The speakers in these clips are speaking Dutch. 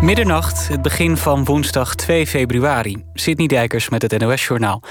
Middernacht, het begin van woensdag 2 februari. Sidney Dijkers met het NOS-journaal.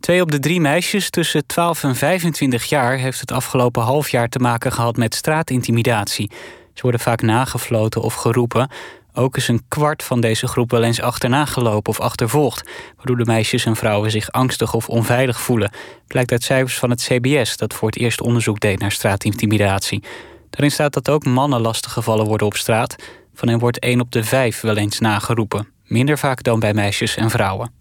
Twee op de drie meisjes tussen 12 en 25 jaar... heeft het afgelopen half jaar te maken gehad met straatintimidatie. Ze worden vaak nagefloten of geroepen. Ook is een kwart van deze groep wel eens achterna gelopen of achtervolgd... waardoor de meisjes en vrouwen zich angstig of onveilig voelen. Blijkt uit cijfers van het CBS... dat voor het eerst onderzoek deed naar straatintimidatie. Daarin staat dat ook mannen lastiggevallen worden op straat... Van hen wordt 1 op de 5 wel eens nageroepen. Minder vaak dan bij meisjes en vrouwen.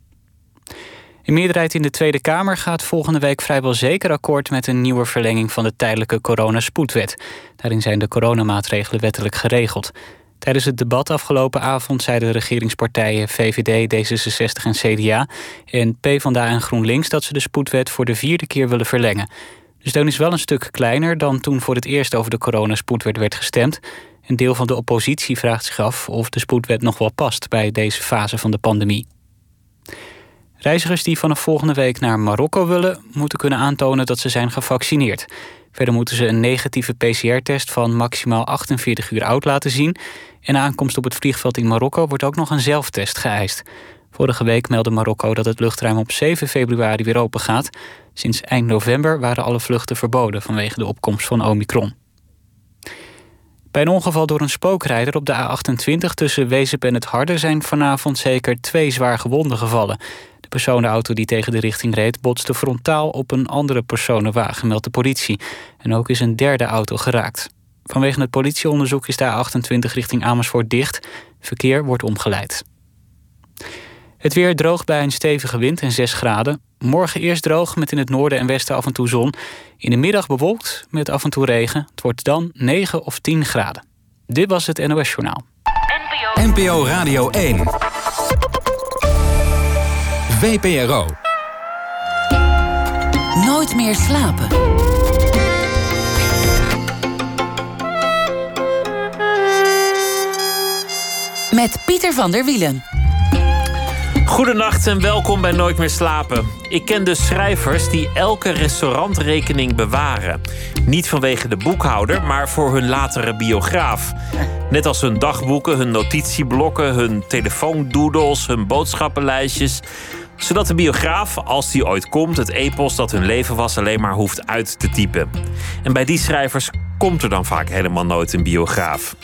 Een meerderheid in de Tweede Kamer gaat volgende week vrijwel zeker akkoord met een nieuwe verlenging van de tijdelijke coronaspoedwet. Daarin zijn de coronamaatregelen wettelijk geregeld. Tijdens het debat afgelopen avond zeiden de regeringspartijen VVD, D66 en CDA en PvdA en GroenLinks dat ze de spoedwet voor de vierde keer willen verlengen. De steun is wel een stuk kleiner dan toen voor het eerst over de coronaspoedwet werd gestemd. Een deel van de oppositie vraagt zich af of de spoedwet nog wel past bij deze fase van de pandemie. Reizigers die vanaf volgende week naar Marokko willen, moeten kunnen aantonen dat ze zijn gevaccineerd. Verder moeten ze een negatieve PCR-test van maximaal 48 uur oud laten zien. En aankomst op het vliegveld in Marokko wordt ook nog een zelftest geëist. Vorige week meldde Marokko dat het luchtruim op 7 februari weer open gaat. Sinds eind november waren alle vluchten verboden vanwege de opkomst van Omicron. Bij een ongeval door een spookrijder op de A28 tussen Wezep en het Harde zijn vanavond zeker twee zwaar gewonden gevallen. De personenauto die tegen de richting reed botste frontaal op een andere personenwagen, meldt de politie. En ook is een derde auto geraakt. Vanwege het politieonderzoek is de A28 richting Amersfoort dicht. Verkeer wordt omgeleid. Het weer droog bij een stevige wind en 6 graden. Morgen eerst droog met in het noorden en westen af en toe zon. In de middag bewolkt met af en toe regen. Het wordt dan 9 of 10 graden. Dit was het NOS Journaal. NPO, NPO Radio 1. VPRO. Nooit meer slapen. Met Pieter van der Wielen. Goedenacht en welkom bij Nooit meer slapen. Ik ken de schrijvers die elke restaurantrekening bewaren. Niet vanwege de boekhouder, maar voor hun latere biograaf. Net als hun dagboeken, hun notitieblokken, hun telefoondoodles, hun boodschappenlijstjes zodat de biograaf, als die ooit komt, het epos dat hun leven was alleen maar hoeft uit te typen. En bij die schrijvers komt er dan vaak helemaal nooit een biograaf.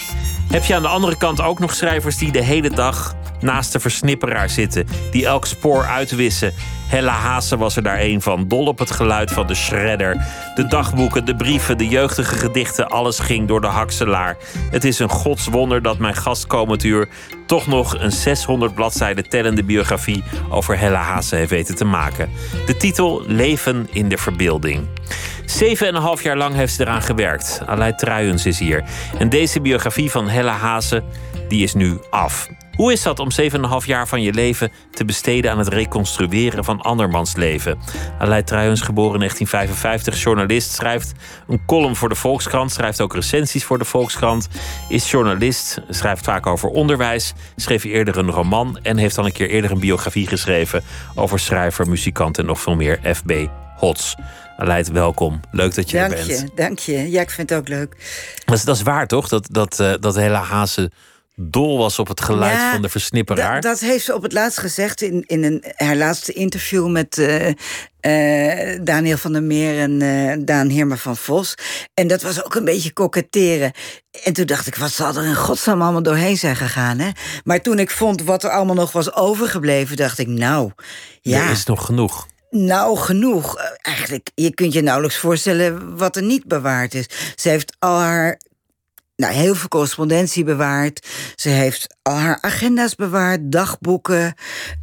Heb je aan de andere kant ook nog schrijvers die de hele dag naast de versnipperaar zitten, die elk spoor uitwissen. Hella Haase was er daar een van, dol op het geluid van de shredder. De dagboeken, de brieven, de jeugdige gedichten, alles ging door de hakselaar. Het is een godswonder dat mijn gast komend uur toch nog een 600 bladzijden tellende biografie over Hella Haase heeft weten te maken. De titel Leven in de verbeelding. Zeven en een half jaar lang heeft ze eraan gewerkt. Aleid Truijens is hier. En deze biografie van Hella Haase, die is nu af. Hoe is dat om 7,5 jaar van je leven te besteden aan het reconstrueren van andermans leven? Aleid Truijens, geboren in 1955, journalist, schrijft een column voor de Volkskrant, schrijft ook recensies voor de Volkskrant, is journalist, schrijft vaak over onderwijs, schreef eerder een roman en heeft al een keer eerder een biografie geschreven over schrijver, muzikant en nog veel meer, F.B. Hots. Aleid, welkom. Leuk dat je dank er bent. Je, dank je. Ja, ik vind het ook leuk. Dat is, dat is waar, toch? Dat, dat, uh, dat hele hazen dol was op het geluid ja, van de versnipperaar. Dat heeft ze op het laatst gezegd in, in een, haar laatste interview met uh, uh, Daniel van der Meer en uh, Daan Heerma van Vos. En dat was ook een beetje koketteren. En toen dacht ik, wat zal er in godsnaam allemaal doorheen zijn gegaan? Hè? Maar toen ik vond wat er allemaal nog was overgebleven, dacht ik, nou, ja. Er is nog genoeg. Nou, genoeg. Eigenlijk, je kunt je nauwelijks voorstellen wat er niet bewaard is. Ze heeft al haar nou, heel veel correspondentie bewaard. Ze heeft al haar agenda's bewaard, dagboeken,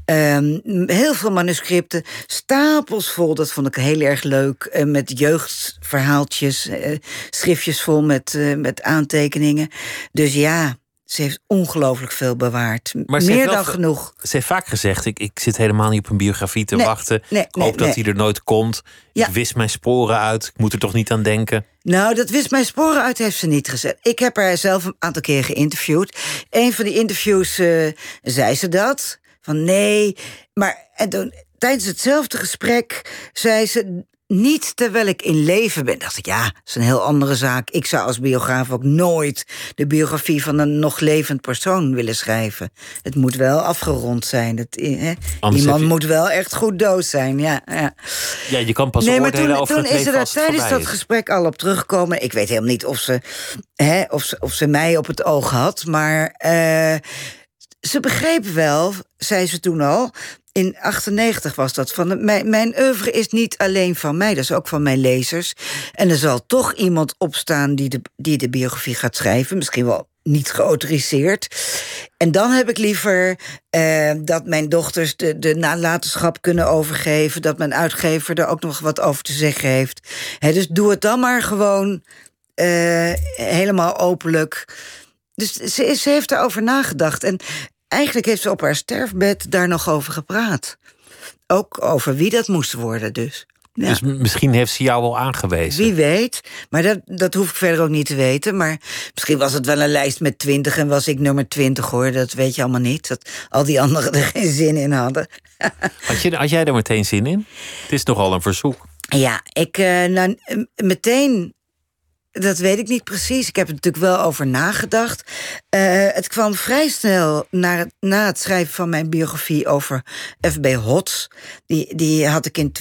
um, heel veel manuscripten, stapels vol. Dat vond ik heel erg leuk. Uh, met jeugdverhaaltjes, uh, schriftjes vol met, uh, met aantekeningen. Dus ja. Ze heeft ongelooflijk veel bewaard. Maar Meer dan genoeg. Ze heeft vaak gezegd: ik, ik zit helemaal niet op een biografie te nee, wachten. Nee, ik hoop nee, dat hij er nooit komt. Ja. Ik wist mijn sporen uit. Ik moet er toch niet aan denken. Nou, dat wist mijn sporen uit heeft ze niet gezet. Ik heb haar zelf een aantal keer geïnterviewd. Een van die interviews uh, zei ze dat. Van nee. Maar en toen, tijdens hetzelfde gesprek zei ze niet terwijl ik in leven ben. Dacht ik, ja, dat is een heel andere zaak. Ik zou als biograaf ook nooit de biografie van een nog levend persoon willen schrijven. Het moet wel afgerond zijn. Het, hè? Die man je... moet wel echt goed dood zijn. Ja, ja. ja je kan pas nee, maar toen, over toen het is er daar tijdens dat gesprek al op teruggekomen. Ik weet helemaal niet of ze, hè, of ze, of ze mij op het oog had, maar. Uh, ze begreep wel, zei ze toen al, in 98 was dat. Van mijn, mijn oeuvre is niet alleen van mij, dat is ook van mijn lezers. En er zal toch iemand opstaan die de, die de biografie gaat schrijven. Misschien wel niet geautoriseerd. En dan heb ik liever eh, dat mijn dochters de, de nalatenschap kunnen overgeven. Dat mijn uitgever er ook nog wat over te zeggen heeft. dus doe het dan maar gewoon uh, helemaal openlijk. Dus ze, ze heeft erover nagedacht. En eigenlijk heeft ze op haar sterfbed daar nog over gepraat. Ook over wie dat moest worden dus. Ja. Dus misschien heeft ze jou wel aangewezen. Wie weet. Maar dat, dat hoef ik verder ook niet te weten. Maar misschien was het wel een lijst met twintig en was ik nummer twintig hoor. Dat weet je allemaal niet. Dat al die anderen er geen zin in hadden. Had, je, had jij er meteen zin in? Het is toch al een verzoek. Ja, ik uh, nou, meteen dat weet ik niet precies. Ik heb er natuurlijk wel over nagedacht. Uh, het kwam vrij snel na, na het schrijven van mijn biografie over F.B. Hots. Die, die had ik in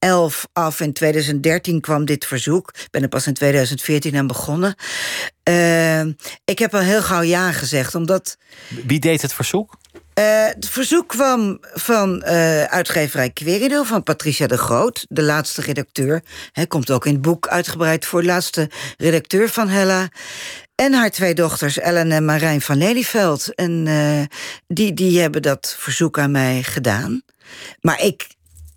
2011 af. In 2013 kwam dit verzoek. Ik ben er pas in 2014 aan begonnen. Uh, ik heb al heel gauw ja gezegd, omdat... Wie deed het verzoek? Uh, het verzoek kwam van uh, uitgeverij Querido, van Patricia de Groot, de laatste redacteur. Hij komt ook in het boek uitgebreid voor, de laatste redacteur van Hella. En haar twee dochters, Ellen en Marijn van Lelyveld. En uh, die, die hebben dat verzoek aan mij gedaan. Maar ik,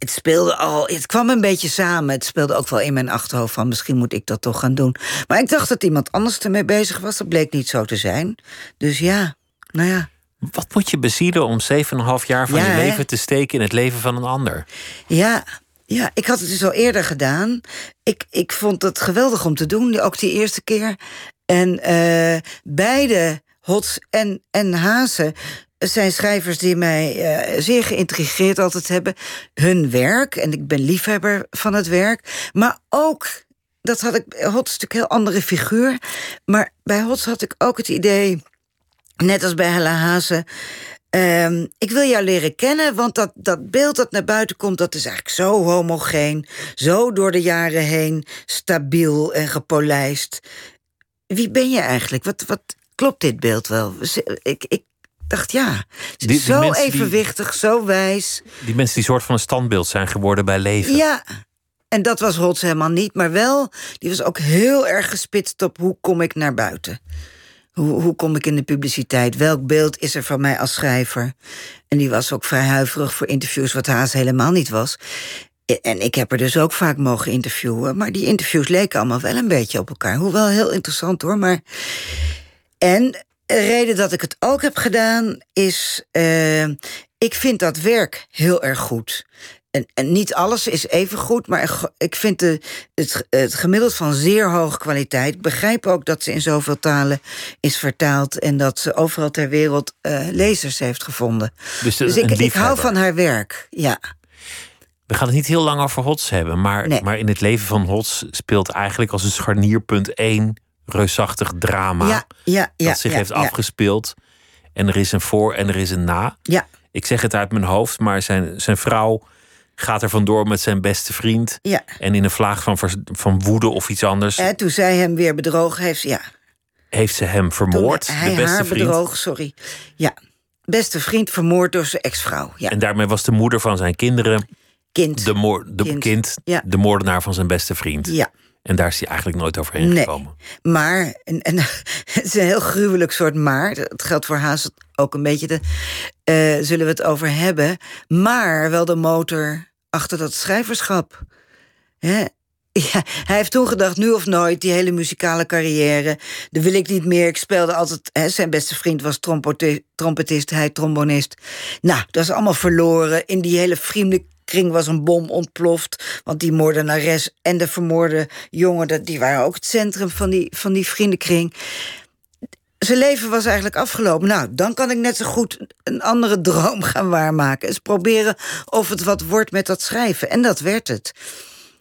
het speelde al, het kwam een beetje samen. Het speelde ook wel in mijn achterhoofd van misschien moet ik dat toch gaan doen. Maar ik dacht dat iemand anders ermee bezig was. Dat bleek niet zo te zijn. Dus ja, nou ja. Wat moet je bezielen om 7,5 jaar van je leven te steken in het leven van een ander? Ja, ja, ik had het dus al eerder gedaan. Ik, ik vond het geweldig om te doen, ook die eerste keer. En uh, beide, Hots en, en Hazen, zijn schrijvers die mij uh, zeer geïntrigeerd altijd hebben. Hun werk, en ik ben liefhebber van het werk. Maar ook, dat had ik, Hots is natuurlijk een heel andere figuur. Maar bij Hots had ik ook het idee Net als bij Hella Hazen. Um, ik wil jou leren kennen, want dat, dat beeld dat naar buiten komt... dat is eigenlijk zo homogeen, zo door de jaren heen... stabiel en gepolijst. Wie ben je eigenlijk? Wat, wat klopt dit beeld wel? Ik, ik dacht, ja, die, zo evenwichtig, die, zo wijs. Die mensen die soort van een standbeeld zijn geworden bij leven. Ja, en dat was Rots helemaal niet, maar wel... die was ook heel erg gespitst op hoe kom ik naar buiten... Hoe, hoe kom ik in de publiciteit? Welk beeld is er van mij als schrijver? En die was ook vrij huiverig voor interviews, wat Haas helemaal niet was. En ik heb er dus ook vaak mogen interviewen. Maar die interviews leken allemaal wel een beetje op elkaar. Hoewel heel interessant hoor. Maar... En reden dat ik het ook heb gedaan is. Uh, ik vind dat werk heel erg goed en, en, niet alles is even goed, maar ik vind de, het, het gemiddeld van zeer hoge kwaliteit. Ik begrijp ook dat ze in zoveel talen is vertaald en dat ze overal ter wereld uh, lezers heeft gevonden. Dus, dus ik, ik, hou van haar werk, ja. We gaan het niet heel lang over Hots hebben, maar, nee. maar in het leven van Hots speelt eigenlijk als een scharnierpunt één reusachtig drama. Ja, ja, ja, dat zich heeft afgespeeld. En er is een voor en er is een na. Ja. Ik zeg het uit mijn hoofd, maar zijn, zijn vrouw gaat er vandoor met zijn beste vriend. Ja. En in een vlaag van, van woede of iets anders. En toen zij hem weer bedrogen heeft, ja. Heeft ze hem vermoord, hij de beste haar vriend? bedroog, sorry. Ja, beste vriend vermoord door zijn ex-vrouw. Ja. En daarmee was de moeder van zijn kinderen... Kind. De, moor, de kind, kind ja. de moordenaar van zijn beste vriend. Ja. En daar is hij eigenlijk nooit overheen nee. gekomen. Maar, en, en, het is een heel gruwelijk soort maar. Het geldt voor Haas ook een beetje. De, uh, zullen we het over hebben. Maar wel de motor achter dat schrijverschap. Hè? Ja, hij heeft toen gedacht, nu of nooit, die hele muzikale carrière. Dat wil ik niet meer. Ik speelde altijd. Hè, zijn beste vriend was trompetist, hij trombonist. Nou, dat is allemaal verloren. In die hele vriendenkring was een bom ontploft. Want die moordenares en de vermoorde jongen, die waren ook het centrum van die, van die vriendenkring. zijn leven was eigenlijk afgelopen. Nou, dan kan ik net zo goed een andere droom gaan waarmaken. Eens proberen of het wat wordt met dat schrijven. En dat werd het.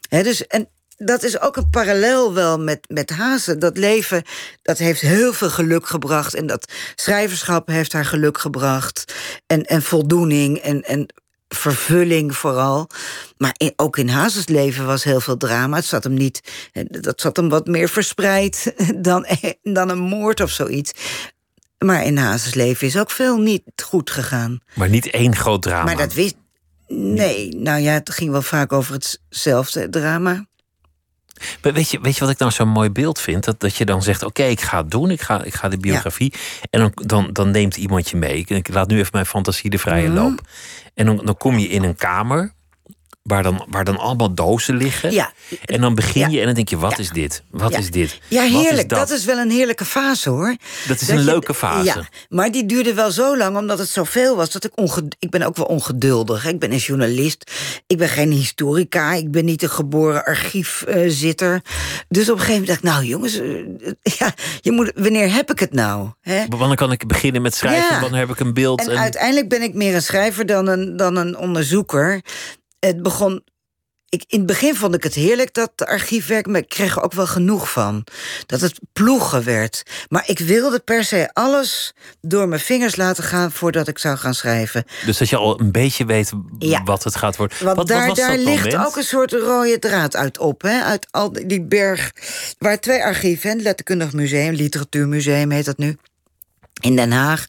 He, dus, en dat is ook een parallel wel met, met Hazen. Dat leven, dat heeft heel veel geluk gebracht. En dat schrijverschap heeft haar geluk gebracht. En, en voldoening en, en vervulling vooral. Maar ook in Hazes leven was heel veel drama. Het zat hem niet, dat zat hem wat meer verspreid dan, dan een moord of zoiets. Maar in Hazes leven is ook veel niet goed gegaan. Maar niet één groot drama. Maar dat wist. Nee, nou ja, het ging wel vaak over hetzelfde drama. Weet je, weet je wat ik nou zo'n mooi beeld vind? Dat, dat je dan zegt: Oké, ik ga het doen, ik ga, ik ga de biografie. En dan, dan, dan neemt iemand je mee. Ik laat nu even mijn fantasie de vrije mhm. loop. En dan, dan kom je in een kamer waar dan, waar dan allemaal dozen liggen. Ja. En dan begin je en dan denk je, wat is dit? Wat is dit? Ja, heerlijk. dat? is wel een heerlijke fase, hoor. Dat is een leuke fase. Ja, maar die duurde wel zo lang, omdat het zoveel was... dat ik Ik ben ook wel ongeduldig. Ik ben een journalist. Ik ben geen historica. Ik ben niet een geboren archiefzitter. dus op een gegeven moment dacht ik, nou jongens... Eh, ja, je moet, wanneer heb ik het nou? Hè? Wanneer kan ik beginnen met schrijven? Wanneer heb ik een beeld? En, en uiteindelijk ben ik meer een schrijver dan een, dan een onderzoeker het begon. Ik, in het begin vond ik het heerlijk, dat archiefwerk, maar ik kreeg er ook wel genoeg van. Dat het ploegen werd. Maar ik wilde per se alles door mijn vingers laten gaan voordat ik zou gaan schrijven. Dus dat je al een beetje weet wat het gaat worden. Want wat, daar, wat daar ligt ook een soort rode draad uit op. Hè? Uit al die berg. Waar twee archieven, het Letterkundig Museum, Literatuurmuseum heet dat nu in Den Haag.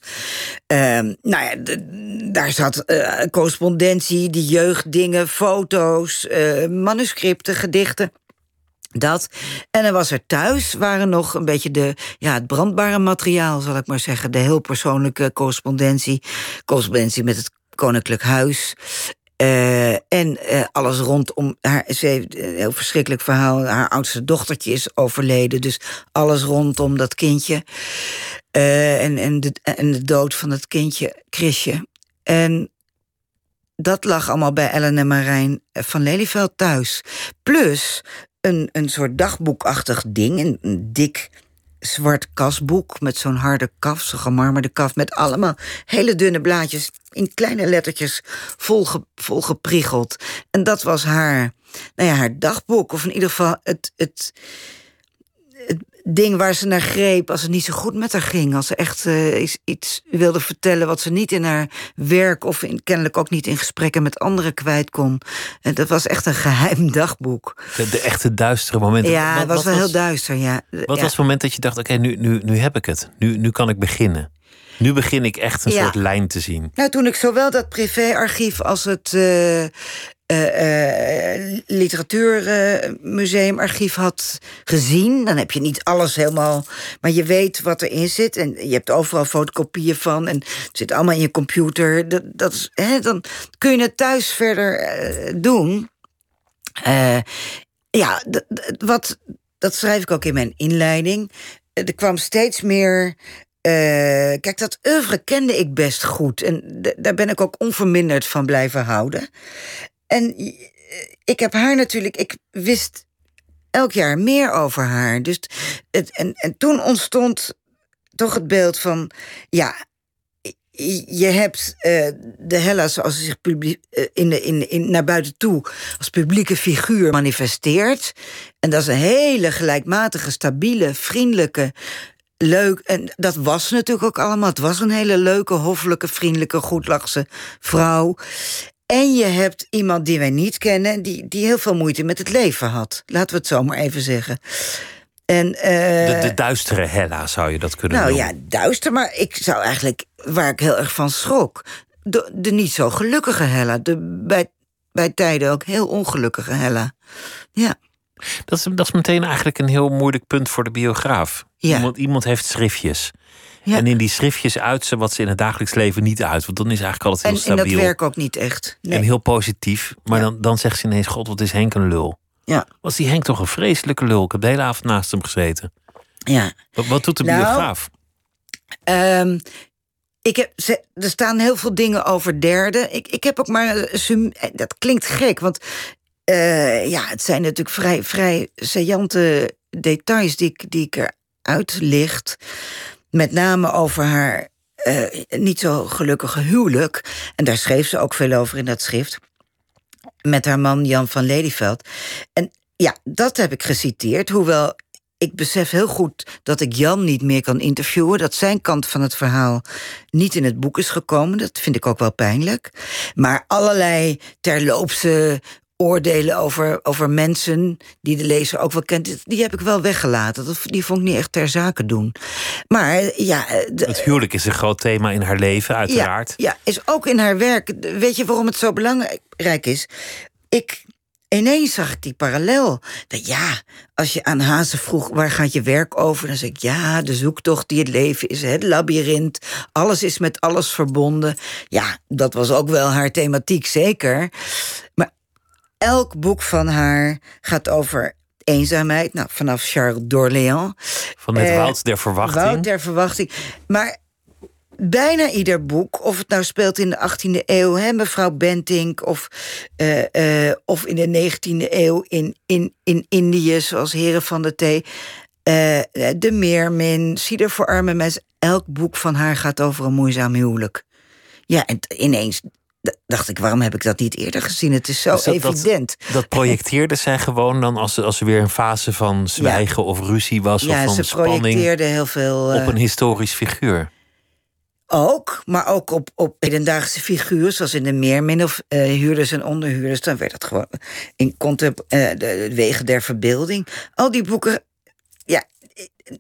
Uh, nou ja, daar zat uh, correspondentie, die jeugddingen, foto's, uh, manuscripten, gedichten. Dat. En dan was er thuis, waren nog een beetje de, ja, het brandbare materiaal, zal ik maar zeggen. De heel persoonlijke correspondentie. Correspondentie met het Koninklijk Huis. Uh, en uh, alles rondom haar. Ze heeft een heel verschrikkelijk verhaal. Haar oudste dochtertje is overleden. Dus alles rondom dat kindje. Uh, en, en, de, en de dood van het kindje, Chrisje. En dat lag allemaal bij Ellen en Marijn van Lelyveld thuis. Plus een, een soort dagboekachtig ding, een, een dik zwart kasboek met zo'n harde kaf, zo'n gemarmerde kaf, met allemaal hele dunne blaadjes in kleine lettertjes volge, volgepriegeld. En dat was haar, nou ja, haar dagboek, of in ieder geval het, het, het ding waar ze naar greep als het niet zo goed met haar ging. Als ze echt uh, iets wilde vertellen wat ze niet in haar werk of in, kennelijk ook niet in gesprekken met anderen kwijt kon. En dat was echt een geheim dagboek. De, echte duistere momenten. Ja, het was wel heel duister. Ja. Wat was het moment dat je dacht: oké, nu, nu, nu heb ik het. Nu, nu kan ik beginnen. Nu begin ik echt een soort lijn te zien. Nou, toen ik zowel dat privéarchief als het uh, uh, literatuurmuseumarchief had gezien. Dan heb je niet alles helemaal, maar je weet wat erin zit. En je hebt overal fotocopieën van. En het zit allemaal in je computer. Dat, dat hè, dan kun je het thuis verder doen. ja, wat, dat schrijf ik ook in mijn inleiding. Er kwam steeds meer kijk, dat oeuvre kende ik best goed. En daar ben ik ook onverminderd van blijven houden. En ik heb haar natuurlijk, ik wist elk jaar meer over haar. Dus het, en, en toen ontstond toch het beeld van, ja, je hebt uh, de Hella zoals ze zich publiek, uh, in in, in, naar buiten toe als publieke figuur manifesteert. En dat is een hele gelijkmatige, stabiele, vriendelijke, leuk. En dat was natuurlijk ook allemaal. Het was een hele leuke, hoffelijke, vriendelijke, goedlachse vrouw. En je hebt iemand die wij niet kennen, die, die heel veel moeite met het leven had. Laten we het zo maar even zeggen. En, uh, de, de, duistere Hella zou je dat kunnen nou, noemen. Nou ja, duister, maar ik zou eigenlijk, waar ik heel erg van schrok... de, de niet zo gelukkige Hella. De bij, bij tijden ook heel ongelukkige Hella. Ja. Dat is, dat is meteen eigenlijk een heel moeilijk punt voor de biograaf. Ja. Iemand, iemand heeft schriftjes. Ja. En in die schriftjes uit ze wat ze in het dagelijks leven niet uit. Want dan is eigenlijk altijd heel en, stabiel. En dat werkt ook niet echt. Nee. En heel positief. Maar dan, dan zegt ze ineens, god, wat is Henk een lul. Ja. Was die Henk toch een vreselijke lul. Ik heb de hele avond naast hem gezeten. Ja. Wat, wat doet de nou, biograaf? Um, ik heb, er staan heel veel dingen over derden. Ik, ik heb ook maar. Dat klinkt gek, want uh, ja, het zijn natuurlijk vrij, vrij saillante details die ik, die ik eruit licht. Met name over haar uh, niet zo gelukkige huwelijk. En daar schreef ze ook veel over in dat schrift. Met haar man Jan van Lelyveld. En ja, dat heb ik geciteerd. Hoewel ik besef heel goed dat ik Jan niet meer kan interviewen. Dat zijn kant van het verhaal niet in het boek is gekomen. Dat vind ik ook wel pijnlijk. Maar allerlei terloopse oordelen over, over mensen die de lezer ook wel kent, die heb ik wel weggelaten. Dat, die vond ik niet echt ter zake doen. Maar ja. het huwelijk is een groot thema in haar leven, uiteraard. Ja, ja, is ook in haar werk. Weet je waarom het zo belangrijk is? Ik ineens zag ik die parallel. Dat ja, als je aan Hazen vroeg waar gaat je werk over, dan zeg ik ja, de zoektocht die het leven is, het labyrint, alles is met alles verbonden. Ja, dat was ook wel haar thematiek, zeker. Maar elk boek van haar gaat over eenzaamheid. Nou, vanaf Charles d'Orléans. Van het uh, Woud der Verwachting. Woud der Verwachting. Maar bijna ieder boek, of het nou speelt in de 18e eeuw, hè, mevrouw Bentink, of, uh, uh, of in de 19e eeuw in, in, in Indië, zoals Heren van de Thee. Uh, de Meermin, Cider voor arme mensen. Elk boek van haar gaat over een moeizaam huwelijk. Ja, en ineens dacht ik, waarom heb ik dat niet eerder gezien? Het is zo dus dat, evident. Dat, dat projecteerde zij gewoon dan als, als er weer een fase van zwijgen of ruzie was? Ja, of van ze projecteerde heel veel. Op een historisch figuur. Ook, maar ook op, op hedendaagse figuren, zoals in de Meermin of uh, huurders en onderhuurders. Dan werd het gewoon in contem, uh, de Wegen der Verbeelding. Al die boeken, ja,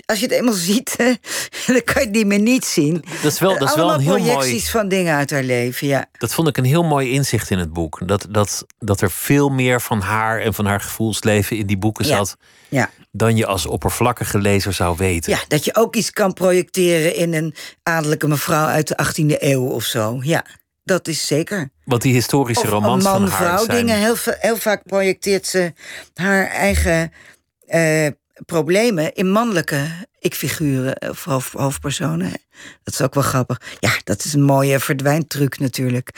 als je het eenmaal ziet, dan kan je het niet meer niet zien. Dat is wel, dat is wel een heel projecties van dingen uit haar leven, ja. Dat vond ik een heel mooi inzicht in het boek. Dat, dat, dat er veel meer van haar en van haar gevoelsleven in die boeken zat... Ja. dan je als oppervlakkige lezer zou weten. Ja, dat je ook iets kan projecteren in een adellijke mevrouw uit de 18e eeuw of zo. Ja, dat is zeker. Want die historische romans man, van haar vrouw zijn... dingen. Heel, heel vaak projecteert ze haar eigen... Uh, problemen in mannelijke ik-figuren of hoofdpersonen. Dat is ook wel grappig. Ja, dat is een mooie verdwijntruc natuurlijk.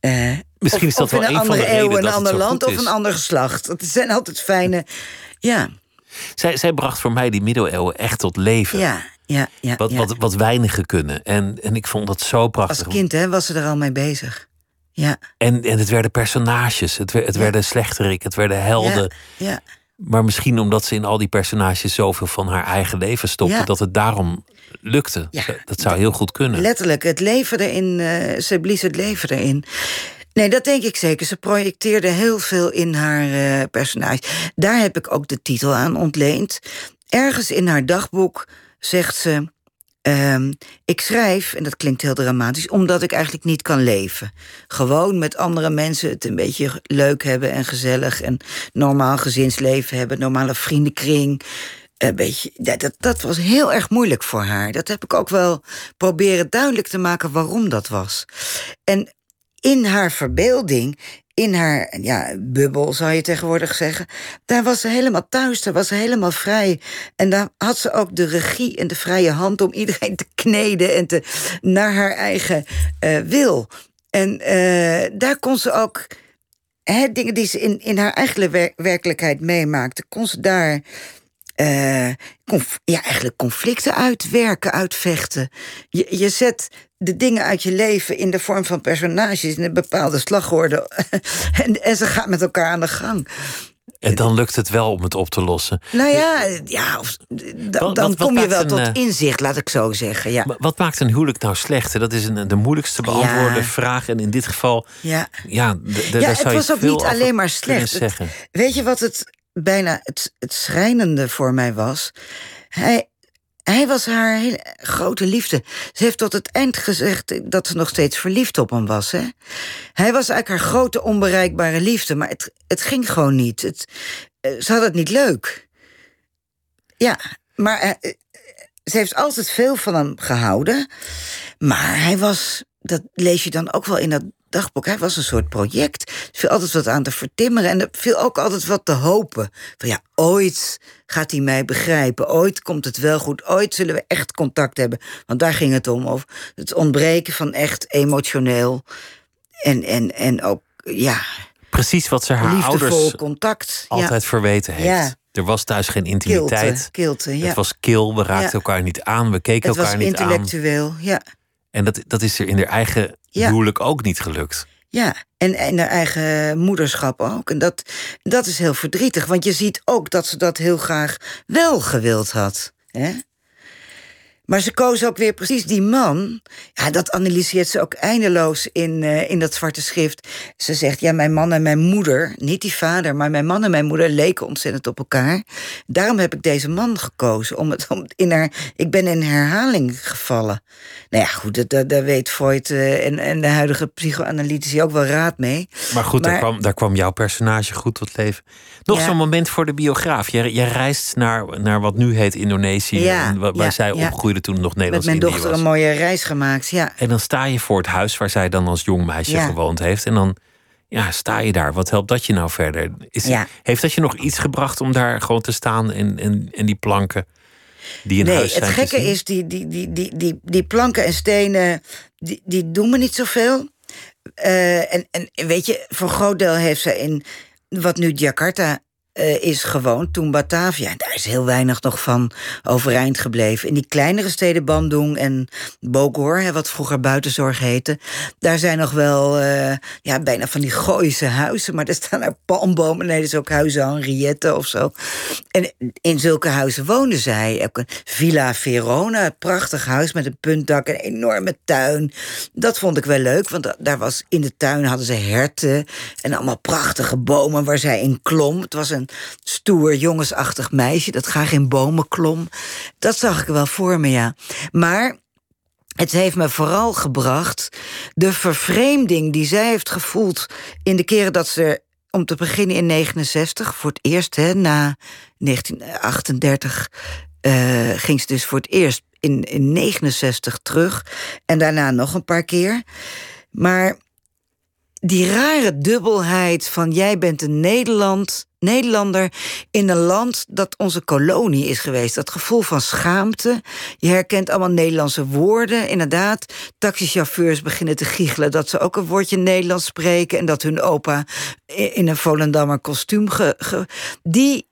Uh, Misschien is dat wel een een andere van de eeuw, een ander land of een ander geslacht. Dat zijn altijd fijne. Ja. Zij, zij bracht voor mij die middeleeuwen echt tot leven. Ja, ja, ja. Wat, ja. wat, wat weinigen kunnen. En, en ik vond dat zo prachtig. Als kind hè, was ze er al mee bezig. Ja. En, en het werden personages. Het, het Ja. werden slechterik. Het werden helden. Ja, ja. Maar misschien omdat ze in al die personages zoveel van haar eigen leven stopte, Ja. dat het daarom lukte. Ja. Dat zou heel goed kunnen. Letterlijk, het leven erin, eh, ze blies het leven erin. Nee, dat denk ik zeker. Ze projecteerde heel veel in haar eh, personage. Daar heb ik ook de titel aan ontleend. Ergens in haar dagboek zegt ze... ehm, ik schrijf, en dat klinkt heel dramatisch... omdat ik eigenlijk niet kan leven. Gewoon met andere mensen het een beetje leuk hebben en gezellig... en normaal gezinsleven hebben, normale vriendenkring... Een beetje, dat, dat was heel erg moeilijk voor haar. Dat heb ik ook wel proberen duidelijk te maken waarom dat was. En in haar verbeelding, in haar ja, bubbel zou je tegenwoordig zeggen, daar was ze helemaal thuis, daar was ze helemaal vrij. En daar had ze ook de regie en de vrije hand om iedereen te kneden en te, naar haar eigen eh, wil. En eh, daar kon ze ook hè, dingen die ze in, in haar eigen wer- werkelijkheid meemaakte, kon ze daar eh, ja, eigenlijk conflicten uitwerken, uitvechten. Je, je zet de dingen uit je leven in de vorm van personages in een bepaalde slagorde. en, en ze gaan met elkaar aan de gang. En dan lukt het wel om het op te lossen. Nou ja, ja of, dan, wat- dan wat kom je wel een, tot eh, inzicht, laat ik zo zeggen. Ja, Maar Wat maakt een huwelijk nou slecht? Dat is een, de moeilijkste beantwoorde Ja. vraag. En in dit geval, ja. ja, ja het was ook niet alleen maar slecht. Het- zeggen. Weet je wat het bijna het, het schrijnende voor mij was? Hij, hij was haar hele grote liefde. Ze heeft tot het eind gezegd dat ze nog steeds verliefd op hem was. Hè? Hij was eigenlijk haar grote onbereikbare liefde, maar het, het ging gewoon niet. Het, eh, ze had het niet leuk. Ja, maar eh, eh, ze heeft altijd veel van hem gehouden. Maar hij was, dat lees je dan ook wel in dat dagboek, hij was een soort project. Er viel altijd wat aan te vertimmeren en er viel ook altijd wat te hopen. Van ja, ooit gaat hij mij begrijpen, ooit komt het wel goed, ooit zullen we echt contact hebben. Want daar ging het om, of het ontbreken van echt emotioneel en, en, en ook, ja, Precies wat ze haar ouders contact. altijd ja. verweten heeft. Ja. Er was thuis geen intimiteit. Kilte, kilte, ja. Het was kil, we raakten elkaar niet aan, we keken Het was elkaar niet aan. intellectueel, ja. En dat, dat is er in haar eigen Ja. huwelijk ook niet gelukt. Ja, en, en haar eigen moederschap ook. En dat, dat is heel verdrietig, want je ziet ook dat ze dat heel graag wel gewild had. Hè? Maar ze koos ook weer precies die man. Ja, dat analyseert ze ook eindeloos in, eh, in dat zwarte schrift. Ze zegt, ja, mijn man en mijn moeder, niet die vader... maar mijn man en mijn moeder leken ontzettend op elkaar. Daarom heb ik deze man gekozen. Om het, om in haar, ik ben in herhaling gevallen. Nou ja, goed, dat- dat- daar weet Freud eh, en, en de huidige psychoanalytici ook wel raad mee. Maar goed, Daar, kwam, daar kwam jouw personage goed tot leven. Nog Ja. zo'n moment voor de biograaf. Jij, jij reist naar, naar wat nu heet Indonesië. Ja, en wa- waar ja, zij ja. Toen nog Met Nederlands mijn Indië dochter was. een mooie reis gemaakt, ja. En dan sta je voor het huis waar zij dan als jong meisje Ja. gewoond heeft. En dan ja, sta je daar. Wat helpt dat je nou verder? Is, Ja. Heeft dat je nog iets gebracht om daar gewoon te staan en, en, en die planken die in Nee, huis zijn het gekke is, die, die, die, die, die, die planken en stenen, die, die doen me niet zoveel. Eh, en, en weet je, voor een groot deel heeft ze in wat nu Jakarta eh, is gewoond, toen Batavia. En daar is heel weinig nog van overeind gebleven. In die kleinere steden, Bandung en Bogor, hè, wat vroeger buitenzorg heette, daar zijn nog wel eh, ja, bijna van die Gooise huizen, maar er staan er palmbomen. Nee, dat is ook huizen Henriette of zo. En in zulke huizen woonde zij. Ook een Villa Verona, prachtig huis met een puntdak, een enorme tuin. Dat vond ik wel leuk, want da- daar was in de tuin hadden ze herten en allemaal prachtige bomen waar zij in klom. Het was een stoer, jongensachtig meisje dat graag in bomen klom. Dat zag ik wel voor me, ja. Maar het heeft me vooral gebracht de vervreemding die zij heeft gevoeld in de keren dat ze, om te beginnen in 69, voor het eerst, hè, na 1938, eh, ging ze dus voor het eerst in, in 69 terug en daarna nog een paar keer. Maar die rare dubbelheid van jij bent een Nederland, Nederlander in een land dat onze kolonie is geweest. Dat gevoel van schaamte. Je herkent allemaal Nederlandse woorden. Inderdaad, taxichauffeurs beginnen te giechelen dat ze ook een woordje Nederlands spreken en dat hun opa in een Volendammer kostuum. Die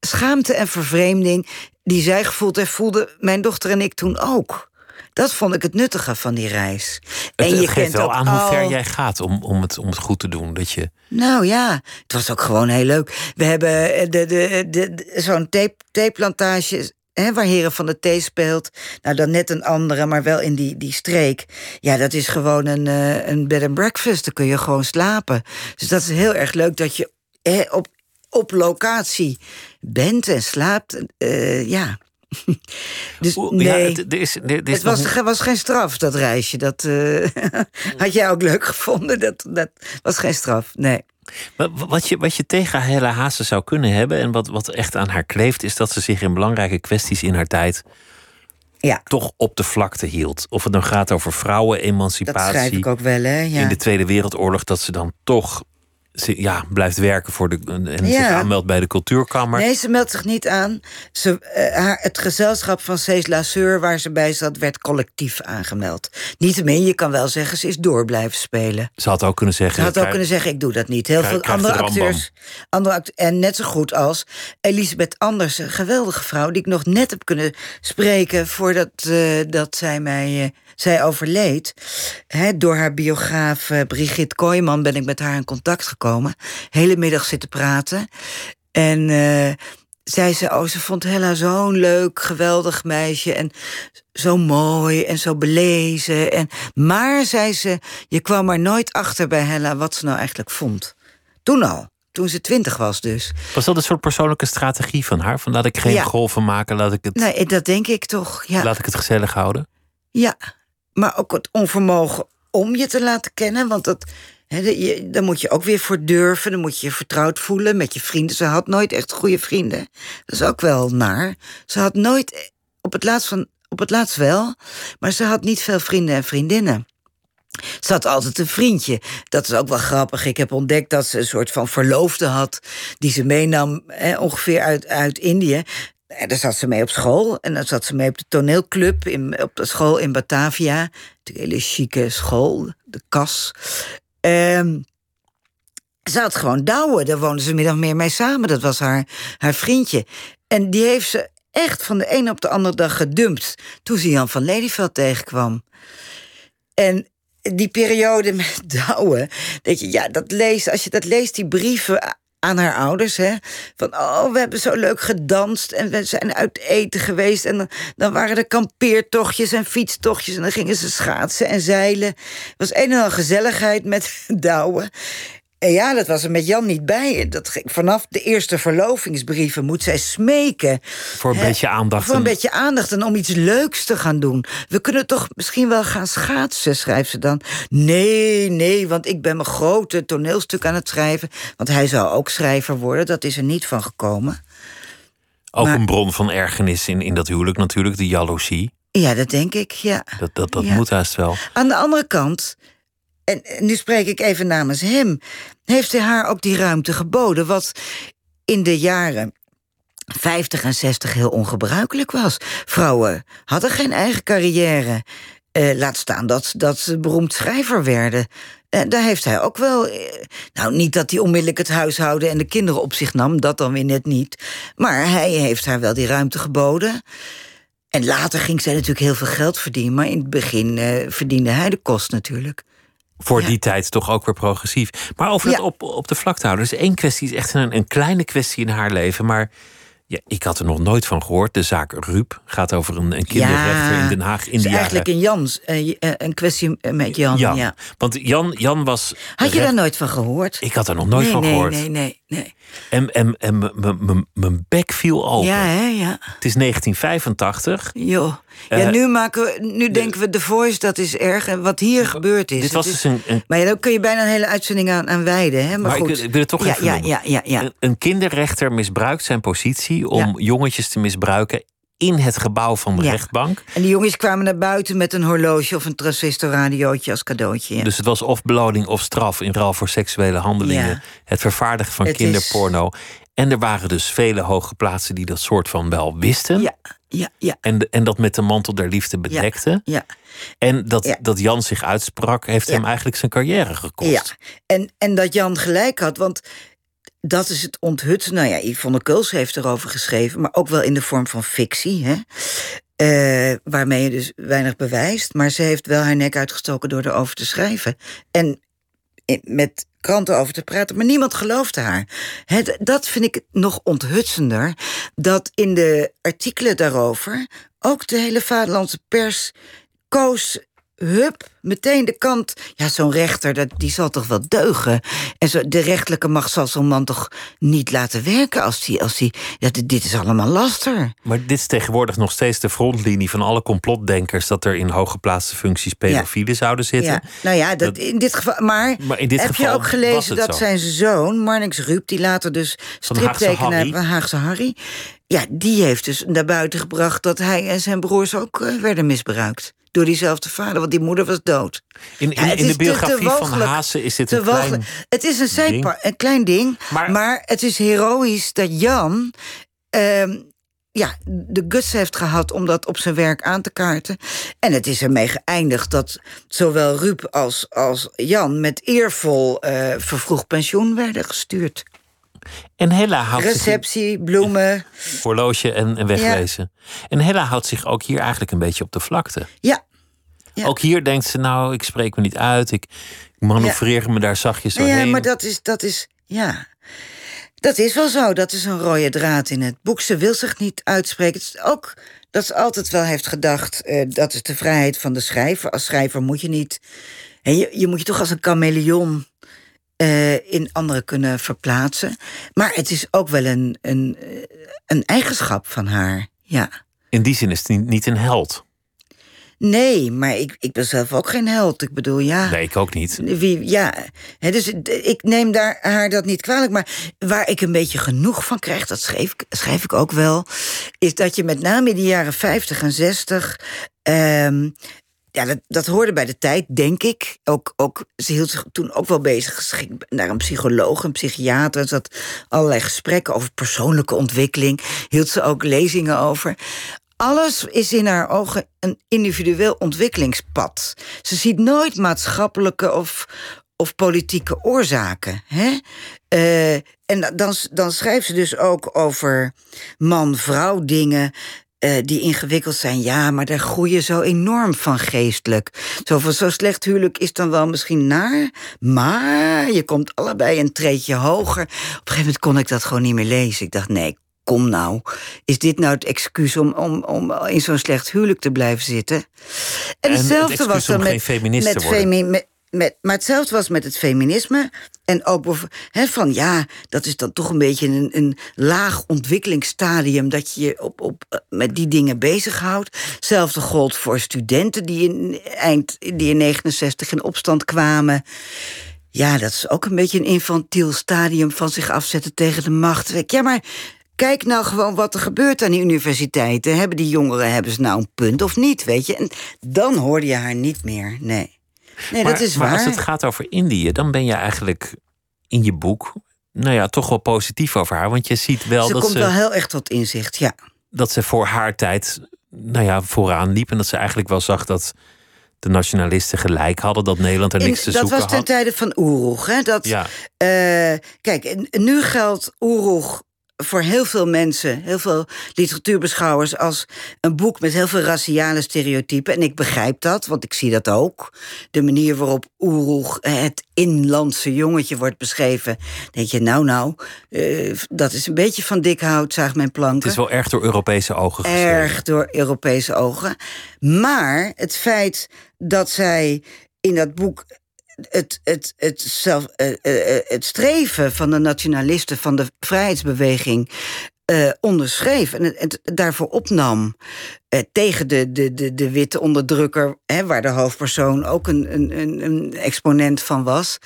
schaamte en vervreemding die zij gevoeld heeft, voelden mijn dochter en ik toen ook. Dat vond ik het nuttige van die reis. Het, en je het geeft kent wel aan hoe ver al- jij gaat om, om, het, om het goed te doen. Dat je, nou ja, het was ook gewoon heel leuk. We hebben eh, de, de, de, de- zo'n tape, theeplantage hè, waar Heren van de Thee speelt. Nou, dan net een andere, maar wel in die, die streek. Ja, dat is gewoon een, eh, een bed and breakfast. Daar kun je gewoon slapen. Dus dat is heel erg leuk dat je hè, op, op locatie bent en slaapt. Eh, ja. dus Oeh, nee. ja, het, er is, is Het was, nog- ge- was geen straf, dat reisje. Dat eh, had jij ook leuk gevonden. Dat, dat was geen straf, nee. Wat, wat, je, wat je tegen Hella Haase zou kunnen hebben... en wat, wat echt aan haar kleeft... is dat ze zich in belangrijke kwesties in haar tijd... Ja, toch op de vlakte hield. Of het dan gaat over dat vrouwenemancipatie... schrijf ik ook wel, hè. Ja. in de Tweede Wereldoorlog... dat ze dan toch ja, blijft werken voor de, en zich Ja. aanmeldt bij de cultuurkamer. Nee, ze meldt zich niet aan. Ze, eh, haar, het gezelschap van Cees Lasseur, waar ze bij zat, werd collectief aangemeld. Niettemin, je kan wel zeggen, ze is door blijven spelen. Ze had ook kunnen zeggen... Ze had ook kunnen zeggen, ik doe dat niet. Heel Krijg- veel andere acteurs. Andere act en net zo goed als Elisabeth Anders, een geweldige vrouw... die ik nog net heb kunnen spreken voordat eh, dat zij, mij, eh, zij overleed. Door haar biograaf Brigitte Kooijman ben ik met haar in contact gekomen. Hele middag zitten praten. En... eh, zei ze, oh, ze vond Hella zo'n leuk, geweldig meisje. En zo mooi en zo belezen. En, maar, zei ze, je kwam er nooit achter bij Hella wat ze nou eigenlijk vond. Toen al, toen ze twintig was dus. Was dat een soort persoonlijke strategie van haar? Van laat ik geen Ja. golven maken, laat ik het, Nee, dat denk ik toch, ja. laat ik het gezellig houden? Ja, maar ook het onvermogen om je te laten kennen. Want dat, je, daar moet je ook weer voor durven. Dan moet je je vertrouwd voelen met je vrienden. Ze had nooit echt goede vrienden. Dat is ook wel naar. Ze had nooit, op het laatst, van, op het laatst wel... maar ze had niet veel vrienden en vriendinnen. Ze had altijd een vriendje. Dat is ook wel grappig. Ik heb ontdekt dat ze een soort van verloofde had... die ze meenam ongeveer uit, uit Indië. En daar zat ze mee op school. En dan zat ze mee op de toneelclub in, op de school in Batavia. De hele chique school, de kas. Ehm, ze had gewoon Douwe, daar woonde ze min meer mee samen. Dat was haar, haar vriendje. En die heeft ze echt van de een op de andere dag gedumpt... toen ze Jan van Lelyveld tegenkwam. En die periode met Douwe, dat je, ja, dat leest, als je dat leest, die brieven aan haar ouders. Hè? Van, oh, we hebben zo leuk gedanst en we zijn uit eten geweest. En dan, waren er kampeertochtjes en fietstochtjes... en dan gingen ze schaatsen en zeilen. Het was een en al gezelligheid met Douwe. En ja, dat was er met Jan niet bij. Dat ging, vanaf de eerste verlovingsbrieven moet zij smeken. Voor een beetje aandacht. Voor een beetje aandacht en om iets leuks te gaan doen. We kunnen toch misschien wel gaan schaatsen, schrijft ze dan. Nee, nee, want ik ben mijn grote toneelstuk aan het schrijven. Want hij zou ook schrijver worden, dat is er niet van gekomen. Ook een bron van ergernis in, in dat huwelijk natuurlijk, de jaloezie. Ja, dat denk ik, ja. Dat, dat, dat moet haast wel. Aan de andere kant, en nu spreek ik even namens hem, heeft hij haar ook die ruimte geboden, wat in de jaren 50 en 60 heel ongebruikelijk was. Vrouwen hadden geen eigen carrière. Uh, laat staan dat, dat ze beroemd schrijver werden. En daar heeft hij ook wel. Eh, nou, niet dat hij onmiddellijk het huishouden en de kinderen op zich nam, dat dan weer net niet. Maar hij heeft haar wel die ruimte geboden. En later ging zij natuurlijk heel veel geld verdienen, maar in het begin uh, verdiende hij de kost natuurlijk voor die tijd toch ook weer progressief. Maar over het op, op de vlakte houden. Dus één kwestie is echt een, een kleine kwestie in haar leven. Maar ja, ik had er nog nooit van gehoord. De zaak Rup gaat over een, een kinderrechter in Den Haag. In is eigenlijk een Jans, uh, een kwestie met Jan. Ja. Want Jan, Jan was. Had je daar nooit van gehoord? Ik had er nog nooit van nee, gehoord. Nee, nee, nee. En, en, en mijn bek viel open. Ja, hè, ja. Het is 1985. Jo. Ja, uh, nu, maken we, nu de, denken we The Voice, dat is erg. En wat hier gebeurd is. Dit was dus een, een, Maar ja, dan kun je bijna een hele uitzending aan, aan wijden. Hè? Maar, maar goed. Ik, ik wil het toch ja, even ja, ja, ja, ja. Een, een kinderrechter misbruikt zijn positie om jongetjes te misbruiken in het gebouw van de Ja. rechtbank. En die jongens kwamen naar buiten met een horloge of een transistorradiootje als cadeautje. Ja. Dus het was of beloning of straf in ruil voor seksuele handelingen. Ja. Het vervaardigen van Het is- kinderporno. En er waren dus vele hooggeplaatsten die dat soort van wel wisten. ja, ja, ja. En, de- en dat met de mantel der liefde bedekten. ja. En dat, Ja. dat Jan zich uitsprak, heeft hem eigenlijk zijn carrière gekost. Ja, en, en dat Jan gelijk had, want dat is het onthutsen. Nou ja, Yvonne Kuls heeft erover geschreven, maar ook wel in de vorm van fictie. Hè? Eh, waarmee je dus weinig bewijst. Maar ze heeft wel haar nek uitgestoken door erover te schrijven. En met kranten over te praten, maar niemand geloofde haar. Het, dat vind ik nog onthutsender. Dat in de artikelen daarover ook de hele vaderlandse pers koos. Hup, meteen de kant. Ja, zo'n rechter, dat, die zal toch wel deugen. En zo, de rechtelijke macht zal zo'n man toch niet laten werken als die. Als die ja, dit, is allemaal laster. Maar dit is tegenwoordig nog steeds de frontlinie van alle complotdenkers... dat er in hooggeplaatste functies pedofielen zouden zitten. Ja, nou ja, dat, in dit geval. Maar, Maar in dit heb geval je ook gelezen dat zo. zijn zoon, Marnix Ruup, die later dus striptekenaar van Haagse Harry. Ja, die heeft dus naar buiten gebracht dat hij en zijn broers ook eh, werden misbruikt. Door diezelfde vader, want die moeder was dood. In, in, Ja, het in de biografie van. Haase is dit een klein... Het is een, zijpa- ding. een klein ding, Maar- maar, het is heroïs dat Jan ehm, ja, de guts heeft gehad om dat op zijn werk aan te kaarten. En het is ermee geëindigd dat zowel Ruud als, als Jan met eervol eh vervroegd pensioen werden gestuurd. En Hella houdt zich Receptie, bloemen. horloge en, en wegwezen. En Hella houdt zich ook hier eigenlijk een beetje op de vlakte. Ja, Ja. Ook hier denkt ze, nou, ik spreek me niet uit. Ik, manoeuvreer me daar zachtjes doorheen. ja, maar dat is, dat is, ja. Dat is wel zo. Dat is een rode draad in het boek. Ze wil zich niet uitspreken. Het is ook dat ze altijd wel heeft gedacht... eh, dat is de vrijheid van de schrijver. Als schrijver moet je niet... En je, je moet je toch als een chameleon eh, in anderen kunnen verplaatsen. Maar het is ook wel een, een, eh, een eigenschap van haar, ja. In die zin is het niet, niet een held. Nee, maar ik, ik ben zelf ook geen held. Ik bedoel, ja... Nee, ik ook niet. Wie, ja, dus ik neem daar, haar dat niet kwalijk. Maar waar ik een beetje genoeg van krijg, dat schreef, ik- schrijf ik ook wel... is dat je met name in de jaren 50 en 60... ehm, ja, dat, hoorde bij de tijd, denk ik. Ook, ook, ze hield zich toen ook wel bezig. Ze ging naar een psycholoog, een psychiater. Ze had allerlei gesprekken over persoonlijke ontwikkeling. Hield ze ook lezingen over. Alles is in haar ogen een individueel ontwikkelingspad. Ze ziet nooit maatschappelijke of, of politieke oorzaken. Hè? Uh, en dan, dan schrijft ze dus ook over man-vrouw dingen. Uh, die ingewikkeld zijn. Ja, maar daar groeien zo enorm van geestelijk. Zo van zo slecht huwelijk is dan wel misschien naar. Maar je komt allebei een treetje hoger. Op een gegeven moment kon ik dat gewoon niet meer lezen. Ik dacht, nee, kom nou. Is dit nou het excuus om, om, om in zo'n slecht huwelijk te blijven zitten? En, en hetzelfde was dan met, met, femi met, met, maar hetzelfde was met het feminisme. En ook he, van ja, dat is dan toch een beetje een, een laag ontwikkelingsstadium dat je je op, op, eh, met die dingen bezighoudt. Hetzelfde gold voor studenten die in, eind, die in 69 in opstand kwamen. Ja, dat is ook een beetje een infantiel stadium van zich afzetten tegen de macht. Ja, maar kijk nou gewoon wat er gebeurt aan die universiteiten. Hebben die jongeren hebben ze nou een punt of niet, weet je? En dan hoorde je haar niet meer, nee. Nee, maar, dat is waar. Maar als het gaat over Indië, dan ben je eigenlijk in je boek, nou ja, toch wel positief over haar. Want je ziet wel ze dat komt ze. wel heel echt tot inzicht, ja. Dat ze voor haar tijd, nou ja, vooraan liep. En dat ze eigenlijk wel zag dat de nationalisten gelijk hadden, dat Nederland er niks te zoeken had. Dat was ten tijde van Oeroeg. Hè? Dat, Ja. eh, kijk, nu geldt Oeroeg voor heel veel mensen, heel veel literatuurbeschouwers, als een boek met heel veel raciale stereotypen. En ik begrijp dat, want ik zie dat ook. De manier waarop Oeroeg, het inlandse jongetje, wordt beschreven. denk je, nou, nou, eh, dat is een beetje van dik hout, zaag mijn planken. Het is wel erg door Europese ogen geschreven. Erg door Europese ogen. Maar het feit dat zij in dat boek het, het, het, zelf, uh, uh, het streven van de nationalisten van de vrijheidsbeweging uh, onderschreef en het, het, daarvoor opnam tegen de, de, de, de witte onderdrukker, hè, waar de hoofdpersoon ook een, een, een exponent van was.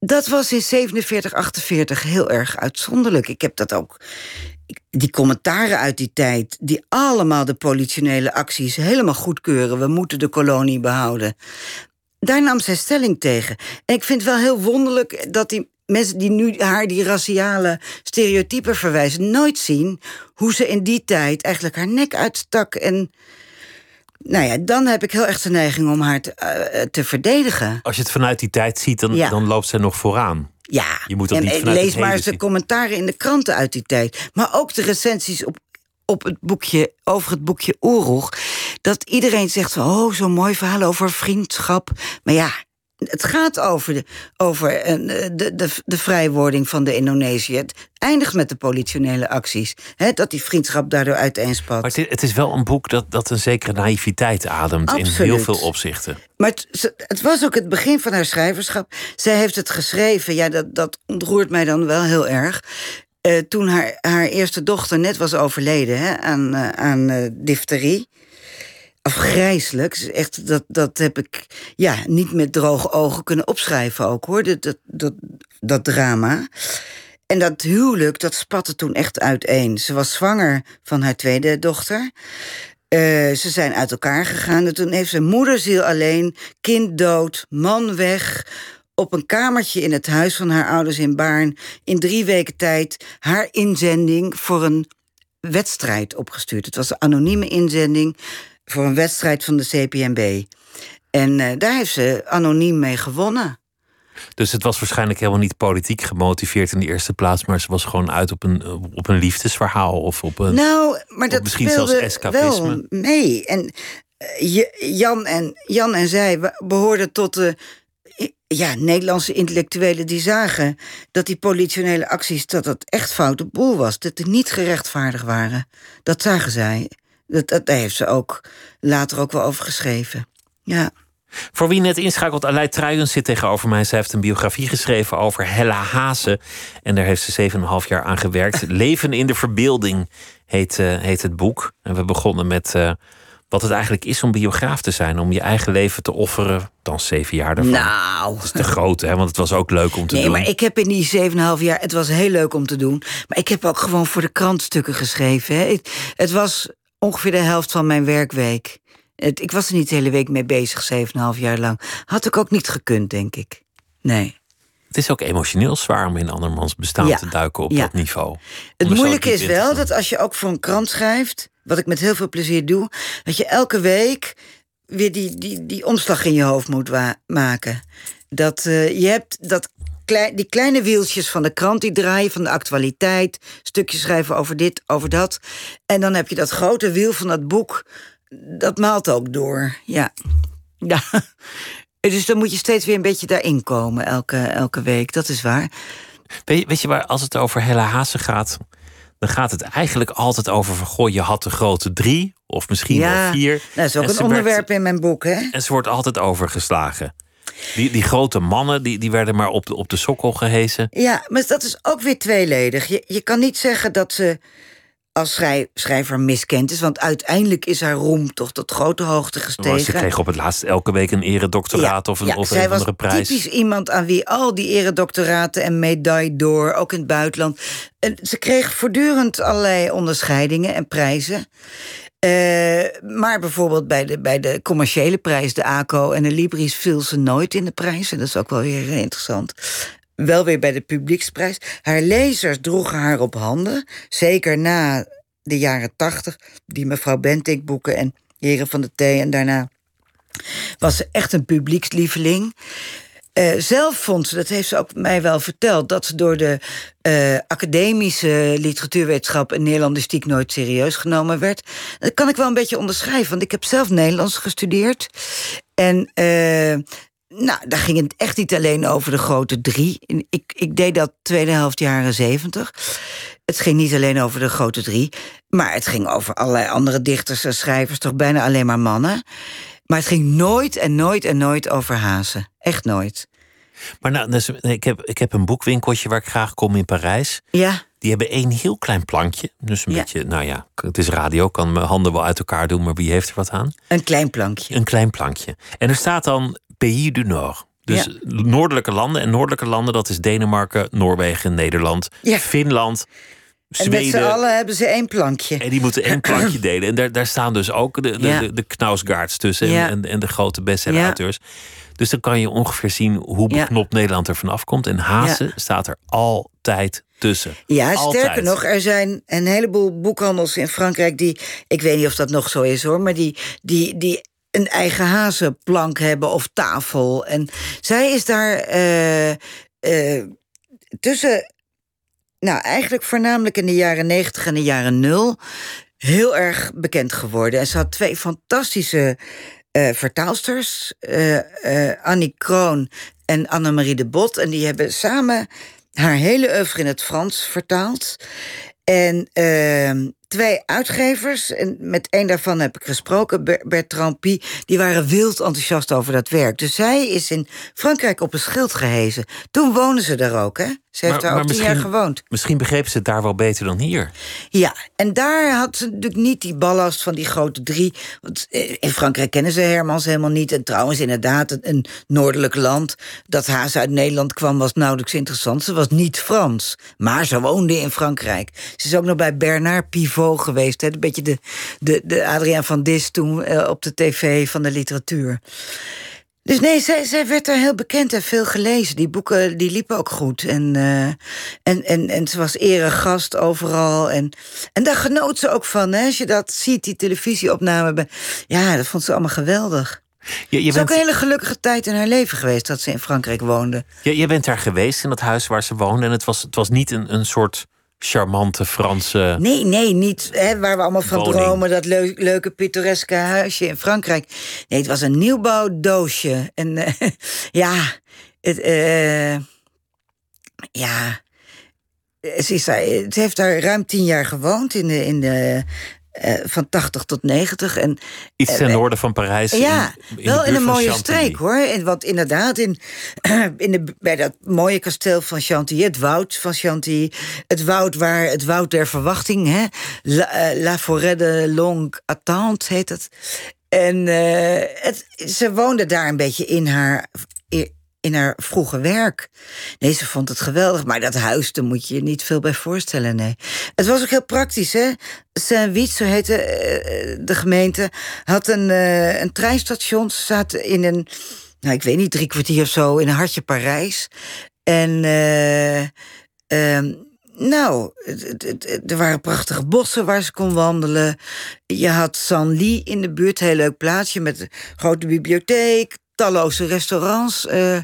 Dat was in 47, 48 heel erg uitzonderlijk. Ik heb dat ook die commentaren uit die tijd, die allemaal de politionele acties helemaal goedkeuren. We moeten de kolonie behouden. Daar nam zij stelling tegen. En ik vind het wel heel wonderlijk dat die mensen die nu haar die raciale stereotypen verwijzen, nooit zien hoe ze in die tijd eigenlijk haar nek uitstak. En nou ja, dan heb ik heel erg de neiging om haar te, uh, te verdedigen. Als je het vanuit die tijd ziet, dan, ja. dan loopt zij nog vooraan. Ja, je moet dat en, niet lees maar eens de commentaren in de kranten uit die tijd. Maar ook de recensies op, op het boekje, over het boekje Oeroeg. Dat iedereen zegt, oh, zo'n mooi verhaal over vriendschap. Maar ja, het gaat over, de, over de, de, de vrijwording van de Indonesië. Het eindigt met de politionele acties. Hè, dat die vriendschap daardoor uiteenspat. Maar het is, het is wel een boek dat, dat een zekere naïviteit ademt Absoluut. in heel veel opzichten. Maar het, het, was ook het begin van haar schrijverschap. Zij heeft het geschreven, ja, dat, dat ontroert mij dan wel heel erg. Uh, toen haar, haar eerste dochter net was overleden hè, aan, uh, aan uh, difterie afgrijselijk. Echt, dat, dat heb ik ja, niet met droge ogen kunnen opschrijven ook hoor. Dat, dat, dat, drama. En dat huwelijk, dat spatte toen echt uiteen. Ze was zwanger van haar tweede dochter. Ze zijn uit elkaar gegaan. En toen heeft ze moederziel alleen, kind dood, man weg op een kamertje in het huis van haar ouders in Baarn... in drie weken tijd haar inzending voor een wedstrijd opgestuurd. Het was een anonieme inzending voor een wedstrijd van de CPMB. En uh, daar heeft ze anoniem mee gewonnen. Dus het was waarschijnlijk helemaal niet politiek gemotiveerd in de eerste plaats, maar ze was gewoon uit op een, op een liefdesverhaal of op een. Nou, maar dat misschien speelde zelfs escapisme. wel mee. En uh, Jan en, Jan en zij behoorden tot de ja, Nederlandse intellectuelen die zagen dat die politionele acties dat dat echt foute boel was, dat die niet gerechtvaardigd waren. Dat zagen zij. Dat, dat, daar heeft ze ook later ook wel over geschreven. Ja. Voor wie net inschakelt, Aleid Truijens zit tegenover mij. Zij heeft een biografie geschreven over Hella Haase. En daar heeft ze 7,5 jaar aan gewerkt. Leven in de verbeelding heet, uh, heet het boek. En we begonnen met uh, wat het eigenlijk is om biograaf te zijn. Om je eigen leven te offeren. Dan zeven jaar daarvan. Nou. Dat is te groot, hè? Want het was ook leuk om te nee, doen. Nee, maar ik heb in die 7,5 jaar... Het was heel leuk om te doen. Maar ik heb ook gewoon voor de krant stukken geschreven. Hè. Het, het was ongeveer de helft van mijn werkweek. Het, ik was er niet de hele week mee bezig, 7,5 jaar lang. Had ik ook niet gekund, denk ik. Nee. Het is ook emotioneel zwaar om in andermans bestaan Ja. te duiken op Ja. dat niveau. Het moeilijke is wel dat als je ook voor een krant schrijft, wat ik met heel veel plezier doe, dat je elke week weer die, die, die omslag in je hoofd moet maken. Dat uh, je hebt dat klei, die kleine wieltjes van de krant die draaien, van de actualiteit, stukjes schrijven over dit, over dat. En dan heb je dat grote wiel van dat boek, dat maalt ook door. Ja. ja. Dus dan moet je steeds weer een beetje daarin komen, elke, elke week. Dat is waar. Weet je, weet je waar, als het over Hella Haase gaat, dan gaat het eigenlijk altijd over van goh, je had de grote drie, of misschien wel vier. Nou, dat is ook een onderwerp in mijn boek, hè? En ze wordt altijd overgeslagen. Die, die grote mannen die, die werden maar op de, op de sokkel gehezen. Ja, maar dat is ook weer tweeledig. Je, je kan niet zeggen dat ze als schrijver miskend is. Want uiteindelijk is haar roem toch tot grote hoogte gestegen. ze kreeg op het laatst elke week een eredoctoraat of een, ja, of een andere prijs. typisch iemand aan wie al die eredoctoraten en medaille door, ook in het buitenland. En ze kreeg voortdurend allerlei onderscheidingen en prijzen. Uh, maar bijvoorbeeld bij de, bij de commerciële prijs, de ACO en de Libris, viel ze nooit in de prijs. En dat is ook wel weer interessant wel weer bij de publieksprijs. Haar lezers droegen haar op handen. Zeker na de jaren tachtig, die mevrouw Bentik boeken en Heren van de Thee. En daarna was ze echt een publiekslieveling. Uh, zelf vond ze, dat heeft ze ook mij wel verteld, dat ze door de uh, academische literatuurwetenschap en Nederlandistiek nooit serieus genomen werd. Dat kan ik wel een beetje onderschrijven, want ik heb zelf Nederlands gestudeerd. En uh, nou, daar ging het echt niet alleen over de grote drie. Ik, ik deed dat tweede helft jaren zeventig. Het ging niet alleen over de grote drie, maar het ging over allerlei andere dichters en schrijvers, toch bijna alleen maar mannen. Maar het ging nooit en nooit en nooit over hazen. Echt nooit. Maar nou, dus, ik, heb, ik heb een boekwinkeltje waar ik graag kom in Parijs. Ja. Die hebben één heel klein plankje. Dus een beetje, nou ja, het is radio, kan mijn handen wel uit elkaar doen, maar wie heeft er wat aan? Een klein plankje. Een klein plankje. En er staat dan Pays du Nord. Dus noordelijke landen. En noordelijke landen, dat is Denemarken, Noorwegen, Nederland, Finland. Zweden. En met z'n allen hebben ze één plankje. En die moeten één plankje delen. En daar, daar staan dus ook de, de, de, de Knausgaards tussen. En, en, de grote bestseller-auteurs. Dus dan kan je ongeveer zien hoe beknopt Nederland er vanaf komt. En Hazen staat er altijd tussen. Ja, sterker nog, er zijn een heleboel boekhandels in Frankrijk die, ik weet niet of dat nog zo is hoor, maar die, die, die een eigen hazenplank hebben of tafel. En zij is daar uh, uh, tussen, nou eigenlijk voornamelijk in de jaren 90 en de jaren 0 heel erg bekend geworden. En ze had twee fantastische uh, vertaalsters, Annie Kroon en Annemarie de Bot. En die hebben samen haar hele oeuvre in het Frans vertaald. En ehm, twee uitgevers, en met één daarvan heb ik gesproken, Bertrand Pie, die waren wild enthousiast over dat werk. Dus zij is in Frankrijk op een schild gehezen. Toen wonen ze daar ook, hè? Ze heeft daar ook tien jaar gewoond. Misschien begrepen ze het daar wel beter dan hier. Ja, en daar had ze natuurlijk niet die ballast van die grote drie. Want in Frankrijk kennen ze Hermans helemaal niet. En trouwens, inderdaad, een noordelijk land. Dat haas uit Nederland kwam, was nauwelijks interessant. Ze was niet Frans, maar ze woonde in Frankrijk. Ze is ook nog bij Bernard Pivot geweest. Hè? Een beetje de, de, de Adriaan van Dis toen eh, op de tv van de literatuur. Dus nee, zij, zij werd daar heel bekend en veel gelezen. Die boeken die liepen ook goed. En, uh, en, en, en ze was eregast overal. En, en daar genoot ze ook van. Hè? Als je dat ziet, die televisieopname. Ja, dat vond ze allemaal geweldig. Je, je het is ook een hele gelukkige tijd in haar leven geweest dat ze in Frankrijk woonde. Je, je bent daar geweest in dat huis waar ze woonde. En het was, het was niet een, een soort charmante Franse. Nee, nee, niet hè, waar we allemaal van dromen. Dat leuke pittoreske huisje in Frankrijk. Nee, het was een nieuwbouwdoosje. En uh, ja, het, uh, ja. Ze, is daar, ze heeft daar ruim tien jaar gewoond in de, in de uh, van 80 tot 90. En, Iets ten uh, noorden van Parijs. Ja, in, in wel in een mooie streek hoor. En wat inderdaad, in, in de, bij dat mooie kasteel van Chantilly, het woud van Chantilly, het woud waar het woud der verwachting, hè, La, uh, La Forêt de Longue Attente heet het. En het, ze woonde daar een beetje in haar in haar vroege werk. Nee, ze vond het geweldig, maar dat huis, daar moet je je niet veel bij voorstellen, nee. Het was ook heel praktisch, hè. Saint-Wiet, zo heette uh, de gemeente, had een, uh, een treinstation. Ze zaten in een, nou, ik weet niet, drie kwartier of zo, in een hartje Parijs. En uh, Nou, er waren prachtige bossen waar ze kon wandelen. Je had Sanli in de buurt, heel leuk plaatsje met een grote bibliotheek, talloze restaurants. Uh,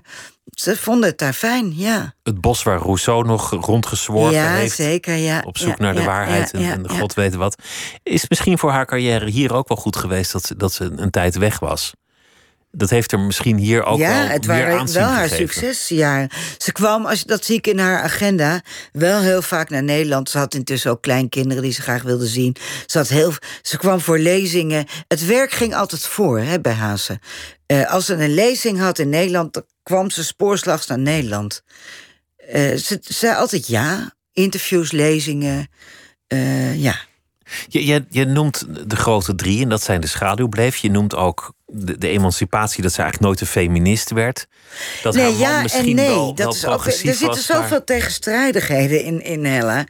ze vonden het daar fijn, ja. Het bos waar Rousseau nog rondgezworven ja, heeft. Zeker, ja, Op zoek naar de waarheid en, en, god weet wat. Is misschien voor haar carrière hier ook wel goed geweest dat ze, dat ze een tijd weg was? Dat heeft er misschien hier ook ja, wel het waren wel haar succesjaren. Ze kwam, als, dat zie ik in haar agenda, wel heel vaak naar Nederland. Ze had intussen ook kleinkinderen die ze graag wilde zien. Ze, had heel, ze kwam voor lezingen. Het werk ging altijd voor hè, bij Hazen. Uh, als ze een lezing had in Nederland, kwam ze spoorslags naar Nederland. Uh, ze zei altijd ja. Interviews, lezingen. Uh, ja. Je, je, je, noemt de grote drie, en dat zijn de schaduwbleef. Je noemt ook de, de emancipatie, dat ze eigenlijk nooit een feminist werd. Dat nee, haar ja misschien en nee. wel, dat wel is ook, er zitten zoveel maar... tegenstrijdigheden in, in Hella.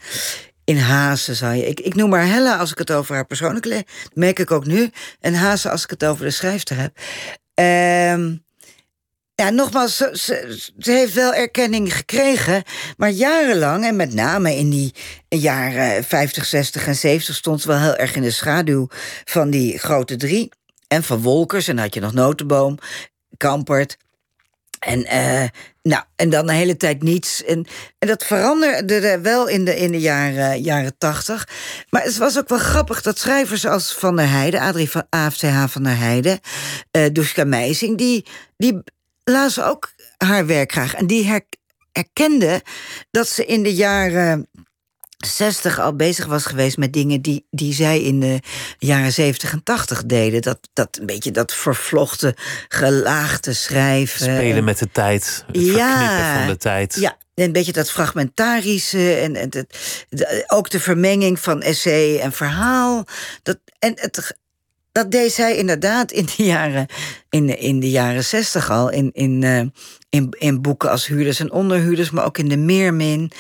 In Hazen zou je. Ik, ik noem haar Hella als ik het over haar persoonlijke leven. merk ik ook nu. En Hazen als ik het over de schrijfster heb. Um, ja, nogmaals, ze, heeft wel erkenning gekregen. Maar jarenlang, en met name in die jaren 50, 60 en 70, stond ze wel heel erg in de schaduw van die grote drie. En van Wolkers, en dan had je nog Notenboom, Kampert. En, uh, nou, en dan een hele tijd niets. En, en dat veranderde wel in de, in de jaren, jaren 80. Maar het was ook wel grappig dat schrijvers als Van der Heijden, Adrie van AFCH van der Heijden, uh, Duska Meising, die, die lazen ook haar werk graag. En die herkende dat ze in de jaren 60 al bezig was geweest met dingen die, die zij in de jaren 70 en 80 deden. Dat, dat een beetje dat vervlochten, gelaagde schrijven. Spelen met de tijd, het ja, van de tijd. Ja, een beetje dat fragmentarische en, en het, ook de vermenging van essay en verhaal. Dat, en het, dat deed zij inderdaad in de jaren, in, in de jaren zestig al. In, in, uh, in, in boeken als Huurders en Onderhuurders, maar ook in de Meermin.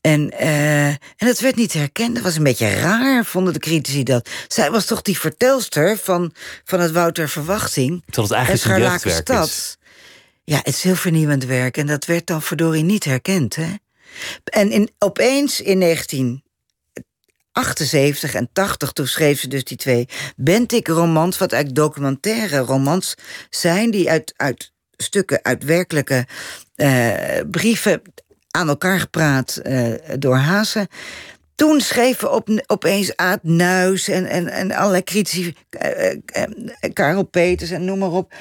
En, uh, en het werd niet herkend. Dat was een beetje raar, vonden de critici dat. Zij was toch die vertelster van, van het Wouter Verwachting. Tot het eigenlijk een jeugdwerk is. Ja, het is heel vernieuwend werk. En dat werd dan verdorie niet herkend, hè? En in, opeens in 19 78 en 80, toen schreef ze dus die twee Bentik-romans... wat eigenlijk documentaire romans zijn... die uit, uit stukken, uit werkelijke uh, brieven aan elkaar gepraat uh, door Hazen... Toen schreven op, opeens Aad Nuis en, en, en allerlei critici... Uh, Karel Peters en noem maar op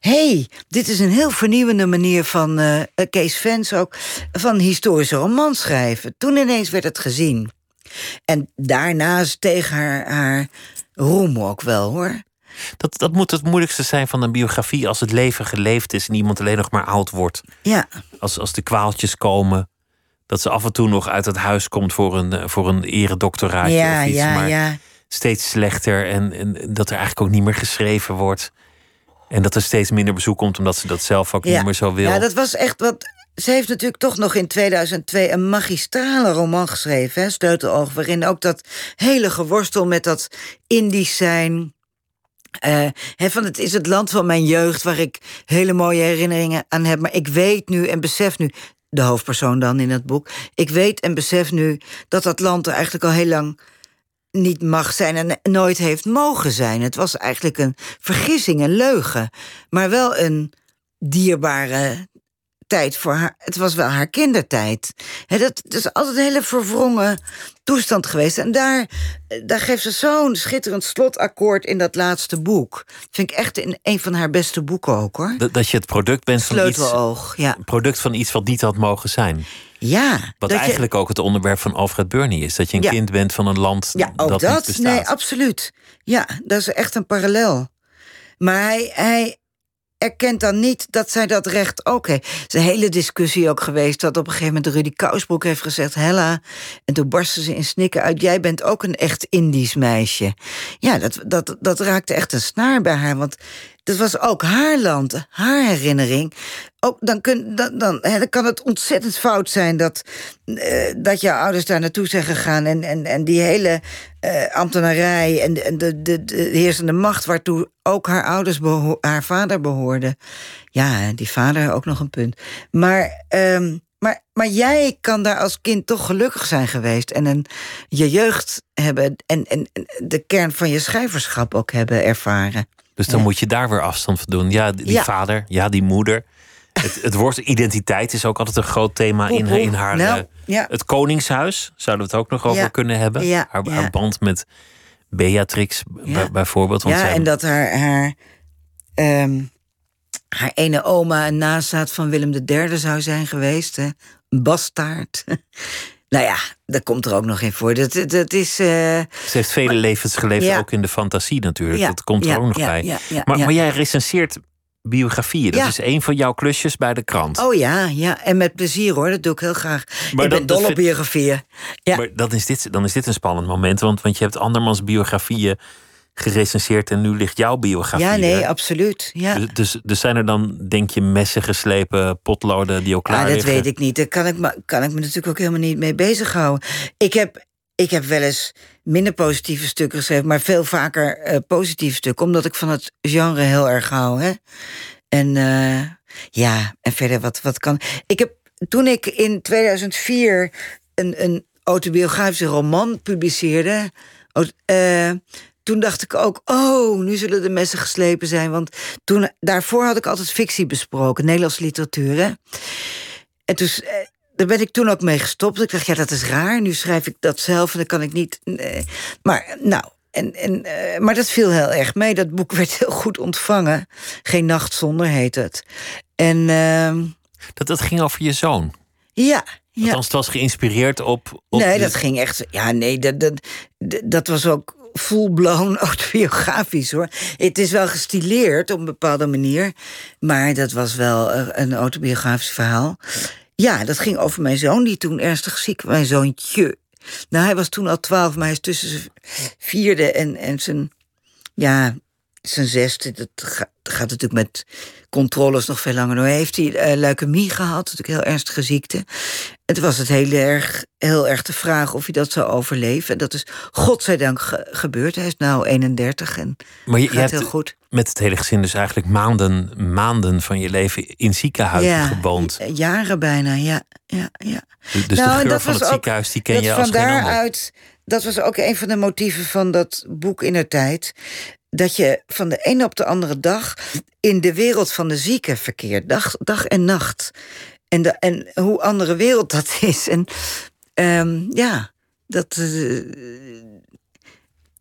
hey, dit is een heel vernieuwende manier van uh, Kees Vens ook... van historische romans schrijven. Toen ineens werd het gezien. En daarnaast tegen haar, haar roem ook wel, hoor. Dat, dat moet het moeilijkste zijn van een biografie als het leven geleefd is en iemand alleen nog maar oud wordt. Ja. Als, als de kwaaltjes komen, dat ze af en toe nog uit het huis komt voor een, voor een eredoctoraatje ja, of iets. Ja, maar ja. steeds slechter en, en dat er eigenlijk ook niet meer geschreven wordt. En dat er steeds minder bezoek komt omdat ze dat zelf ook ja. niet meer zo wil. Ja, dat was echt wat ze heeft natuurlijk toch nog in 2002 een magistrale roman geschreven, hè, Sleuteloog, waarin ook dat hele geworstel met dat Indisch zijn. Uh, van het is het land van mijn jeugd waar ik hele mooie herinneringen aan heb. Maar ik weet nu en besef nu, de hoofdpersoon dan in het boek, ik weet en besef nu dat dat land er eigenlijk al heel lang niet mag zijn en nooit heeft mogen zijn. Het was eigenlijk een vergissing, een leugen, maar wel een dierbare tijd voor haar. Het was wel haar kindertijd. He, dat, dat, is altijd een hele verwrongen toestand geweest. En daar, daar geeft ze zo'n schitterend slotakkoord in dat laatste boek. Vind ik echt in een van haar beste boeken ook hoor. Dat, dat je het product bent van iets. Ja. Product van iets wat niet had mogen zijn. Ja. Wat eigenlijk je... ook het onderwerp van Alfred Burney is. Dat je een ja. kind bent van een land ja, ook dat, dat niet bestaat. Nee, absoluut. Ja, dat is echt een parallel. Maar hij, hij, erkent dan niet dat zij dat recht ook heeft. Er is een hele discussie ook geweest... dat op een gegeven moment Rudy Kousbroek heeft gezegd... Hella, en toen barstte ze in snikken uit... jij bent ook een echt Indisch meisje. Ja, dat, dat, dat raakte echt een snaar bij haar, want... Dat was ook haar land, haar herinnering. Ook, dan, kun, dan, dan, hè, kan het ontzettend fout zijn dat, uh, dat jouw ouders daar naartoe zijn gegaan. En, en, en die hele uh, ambtenarij en, en de, de, de, heersende macht waartoe ook haar ouders, haar vader behoorde. Ja, die vader ook nog een punt. Maar, um, Maar, maar jij kan daar als kind toch gelukkig zijn geweest. En een, je jeugd hebben. En, en de kern van je schrijverschap ook hebben ervaren. Dus dan moet je daar weer afstand van doen. Ja, die vader, ja, die moeder. Het, het woord identiteit is ook altijd een groot thema in, in haar. Nou, uh, ja. Het Koningshuis zouden we het ook nog over kunnen hebben. Haar, haar, band met Beatrix bijvoorbeeld. Want ja, en dat haar, haar, um, haar ene oma een nazaat van Willem III zou zijn geweest. Hè? Een bastaard. nou ja, dat komt er ook nog in voor. Dat, dat is, uh... Ze heeft vele levens geleefd, ook in de fantasie natuurlijk. dat komt er ook nog bij. Maar, maar jij recenseert biografieën. Dat is een van jouw klusjes bij de krant. Oh ja, ja. En met plezier hoor. Dat doe ik heel graag. Maar ik ben dol op biografieën. Ja. Maar dan is, dit, dan is dit een spannend moment. Want, want je hebt andermans biografieën gerecenseerd en nu ligt jouw biografie. Ja, nee, absoluut. Ja. Dus, dus, dus, zijn er dan, denk je, messen geslepen, potloden die ook klaar ja, dat weet ik niet. Daar kan ik, me, kan ik me natuurlijk ook helemaal niet mee bezighouden. Ik heb, ik heb wel eens minder positieve stukken geschreven, maar veel vaker uh, positieve stukken, omdat ik van het genre heel erg hou. Hè? En uh, ja, en verder wat, wat kan. Ik heb toen ik in 2004 een, een autobiografische roman publiceerde. Uh, toen dacht ik ook, oh, nu zullen de messen geslepen zijn. Want toen, daarvoor had ik altijd fictie besproken, Nederlandse literatuur. Hè? En toen, daar ben ik toen ook mee gestopt. Ik dacht, ja, dat is raar. Nu schrijf ik dat zelf en dan kan ik niet. Maar nou, en, en, uh, maar dat viel heel erg mee. Dat boek werd heel goed ontvangen. Geen nacht zonder heet het. En, uh, dat, dat ging over je zoon. Ja. Ja. Althans, het was geïnspireerd op. op nee, dat ging echt. Ja, nee, dat, dat, dat was ook full-blown autobiografisch hoor. Het is wel gestileerd op een bepaalde manier. Maar dat was wel eh, een autobiografisch verhaal. Ja, dat ging over mijn zoon, die toen ernstig ziek was. Mijn zoontje. Nou, hij was toen al twaalf, maar hij is tussen zijn vierde en, en zijn, ja, zijn zesde. Dat gaat, gaat natuurlijk met controles nog veel langer door. Heeft hij uh, leukemie gehad, natuurlijk heel ernstige ziekte. Het was het heel erg, heel erg de vraag of hij dat zou overleven. En dat is godzijdank ge gebeurd. Hij is nu 31 en maar je, gaat hebt heel goed. Met het hele gezin dus eigenlijk maanden, maanden van je leven in ziekenhuizen ja, gewoond. Jaren bijna, ja. ja, ja. Dus, nou, de geur van het ziekenhuis, die ken je als van daaruit, Dat was ook een van de motieven van dat boek in de tijd dat je van de ene op de andere dag in de wereld van de zieken verkeert. Dag, dag en nacht. En, de, en hoe andere wereld dat is. En um, ja, dat. Uh,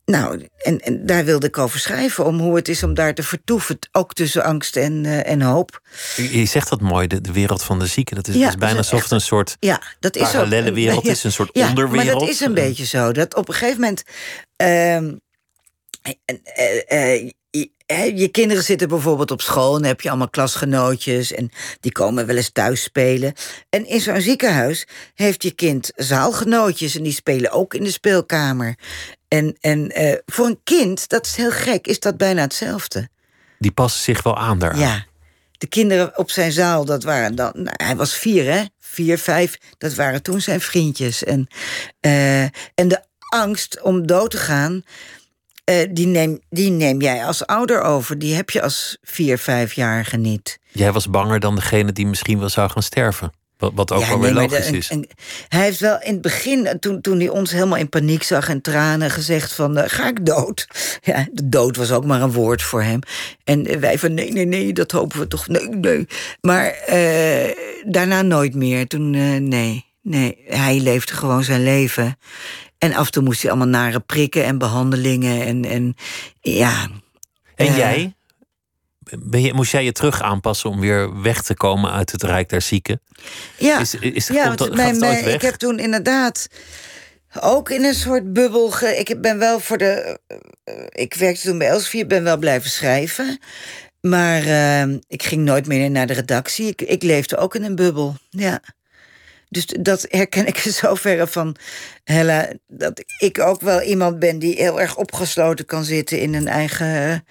nou, en, en daar wilde ik over schrijven, om hoe het is om daar te vertoeven, ook tussen angst en, uh, en hoop. Je zegt dat mooi, de, de wereld van de zieken. Dat is, ja, is bijna alsof het een soort ja, dat is parallele ook, wereld ja, is, een soort ja, onderwereld. Maar dat is een beetje zo. Dat op een gegeven moment. Uh, uh, je kinderen zitten bijvoorbeeld op school en heb je allemaal klasgenootjes en die komen wel eens thuis spelen. En in zo'n ziekenhuis heeft je kind zaalgenootjes en die spelen ook in de speelkamer. En, en uh, voor een kind, dat is heel gek, is dat bijna hetzelfde. Die passen zich wel aan daar. Ja. De kinderen op zijn zaal, dat waren dan. Nou, hij was vier, hè? Vier, vijf. Dat waren toen zijn vriendjes. En, uh, en de angst om dood te gaan uh, die, neem, die neem jij als ouder over. Die heb je als vier, vijfjarige niet. Jij was banger dan degene die misschien wel zou gaan sterven. Wat, wat ook wel weer logisch is. hij heeft wel in het begin, toen, toen hij ons helemaal in paniek zag en tranen, gezegd van uh, ga ik dood? Ja, de dood was ook maar een woord voor hem. En wij van nee, nee, nee, dat hopen we toch. Nee, nee. Maar uh, daarna nooit meer. Toen, nee, nee. Hij leefde gewoon zijn leven. En af en toe moest hij allemaal nare prikken en behandelingen. En, en ja. En uh, jij? Ben je, moest jij je terug aanpassen om weer weg te komen uit het Rijk der Zieken? Ja, is, is, ja komt, mijn, mijn, ik heb toen inderdaad ook in een soort bubbel. Ge, ik ben wel voor de. Uh, ik werkte toen bij Elsevier, ben wel blijven schrijven. Maar uh, ik ging nooit meer naar de redactie. Ik, ik leefde ook in een bubbel. Ja. Dus dat herken ik in zoverre van Hella. Dat ik ook wel iemand ben die heel erg opgesloten kan zitten in een eigen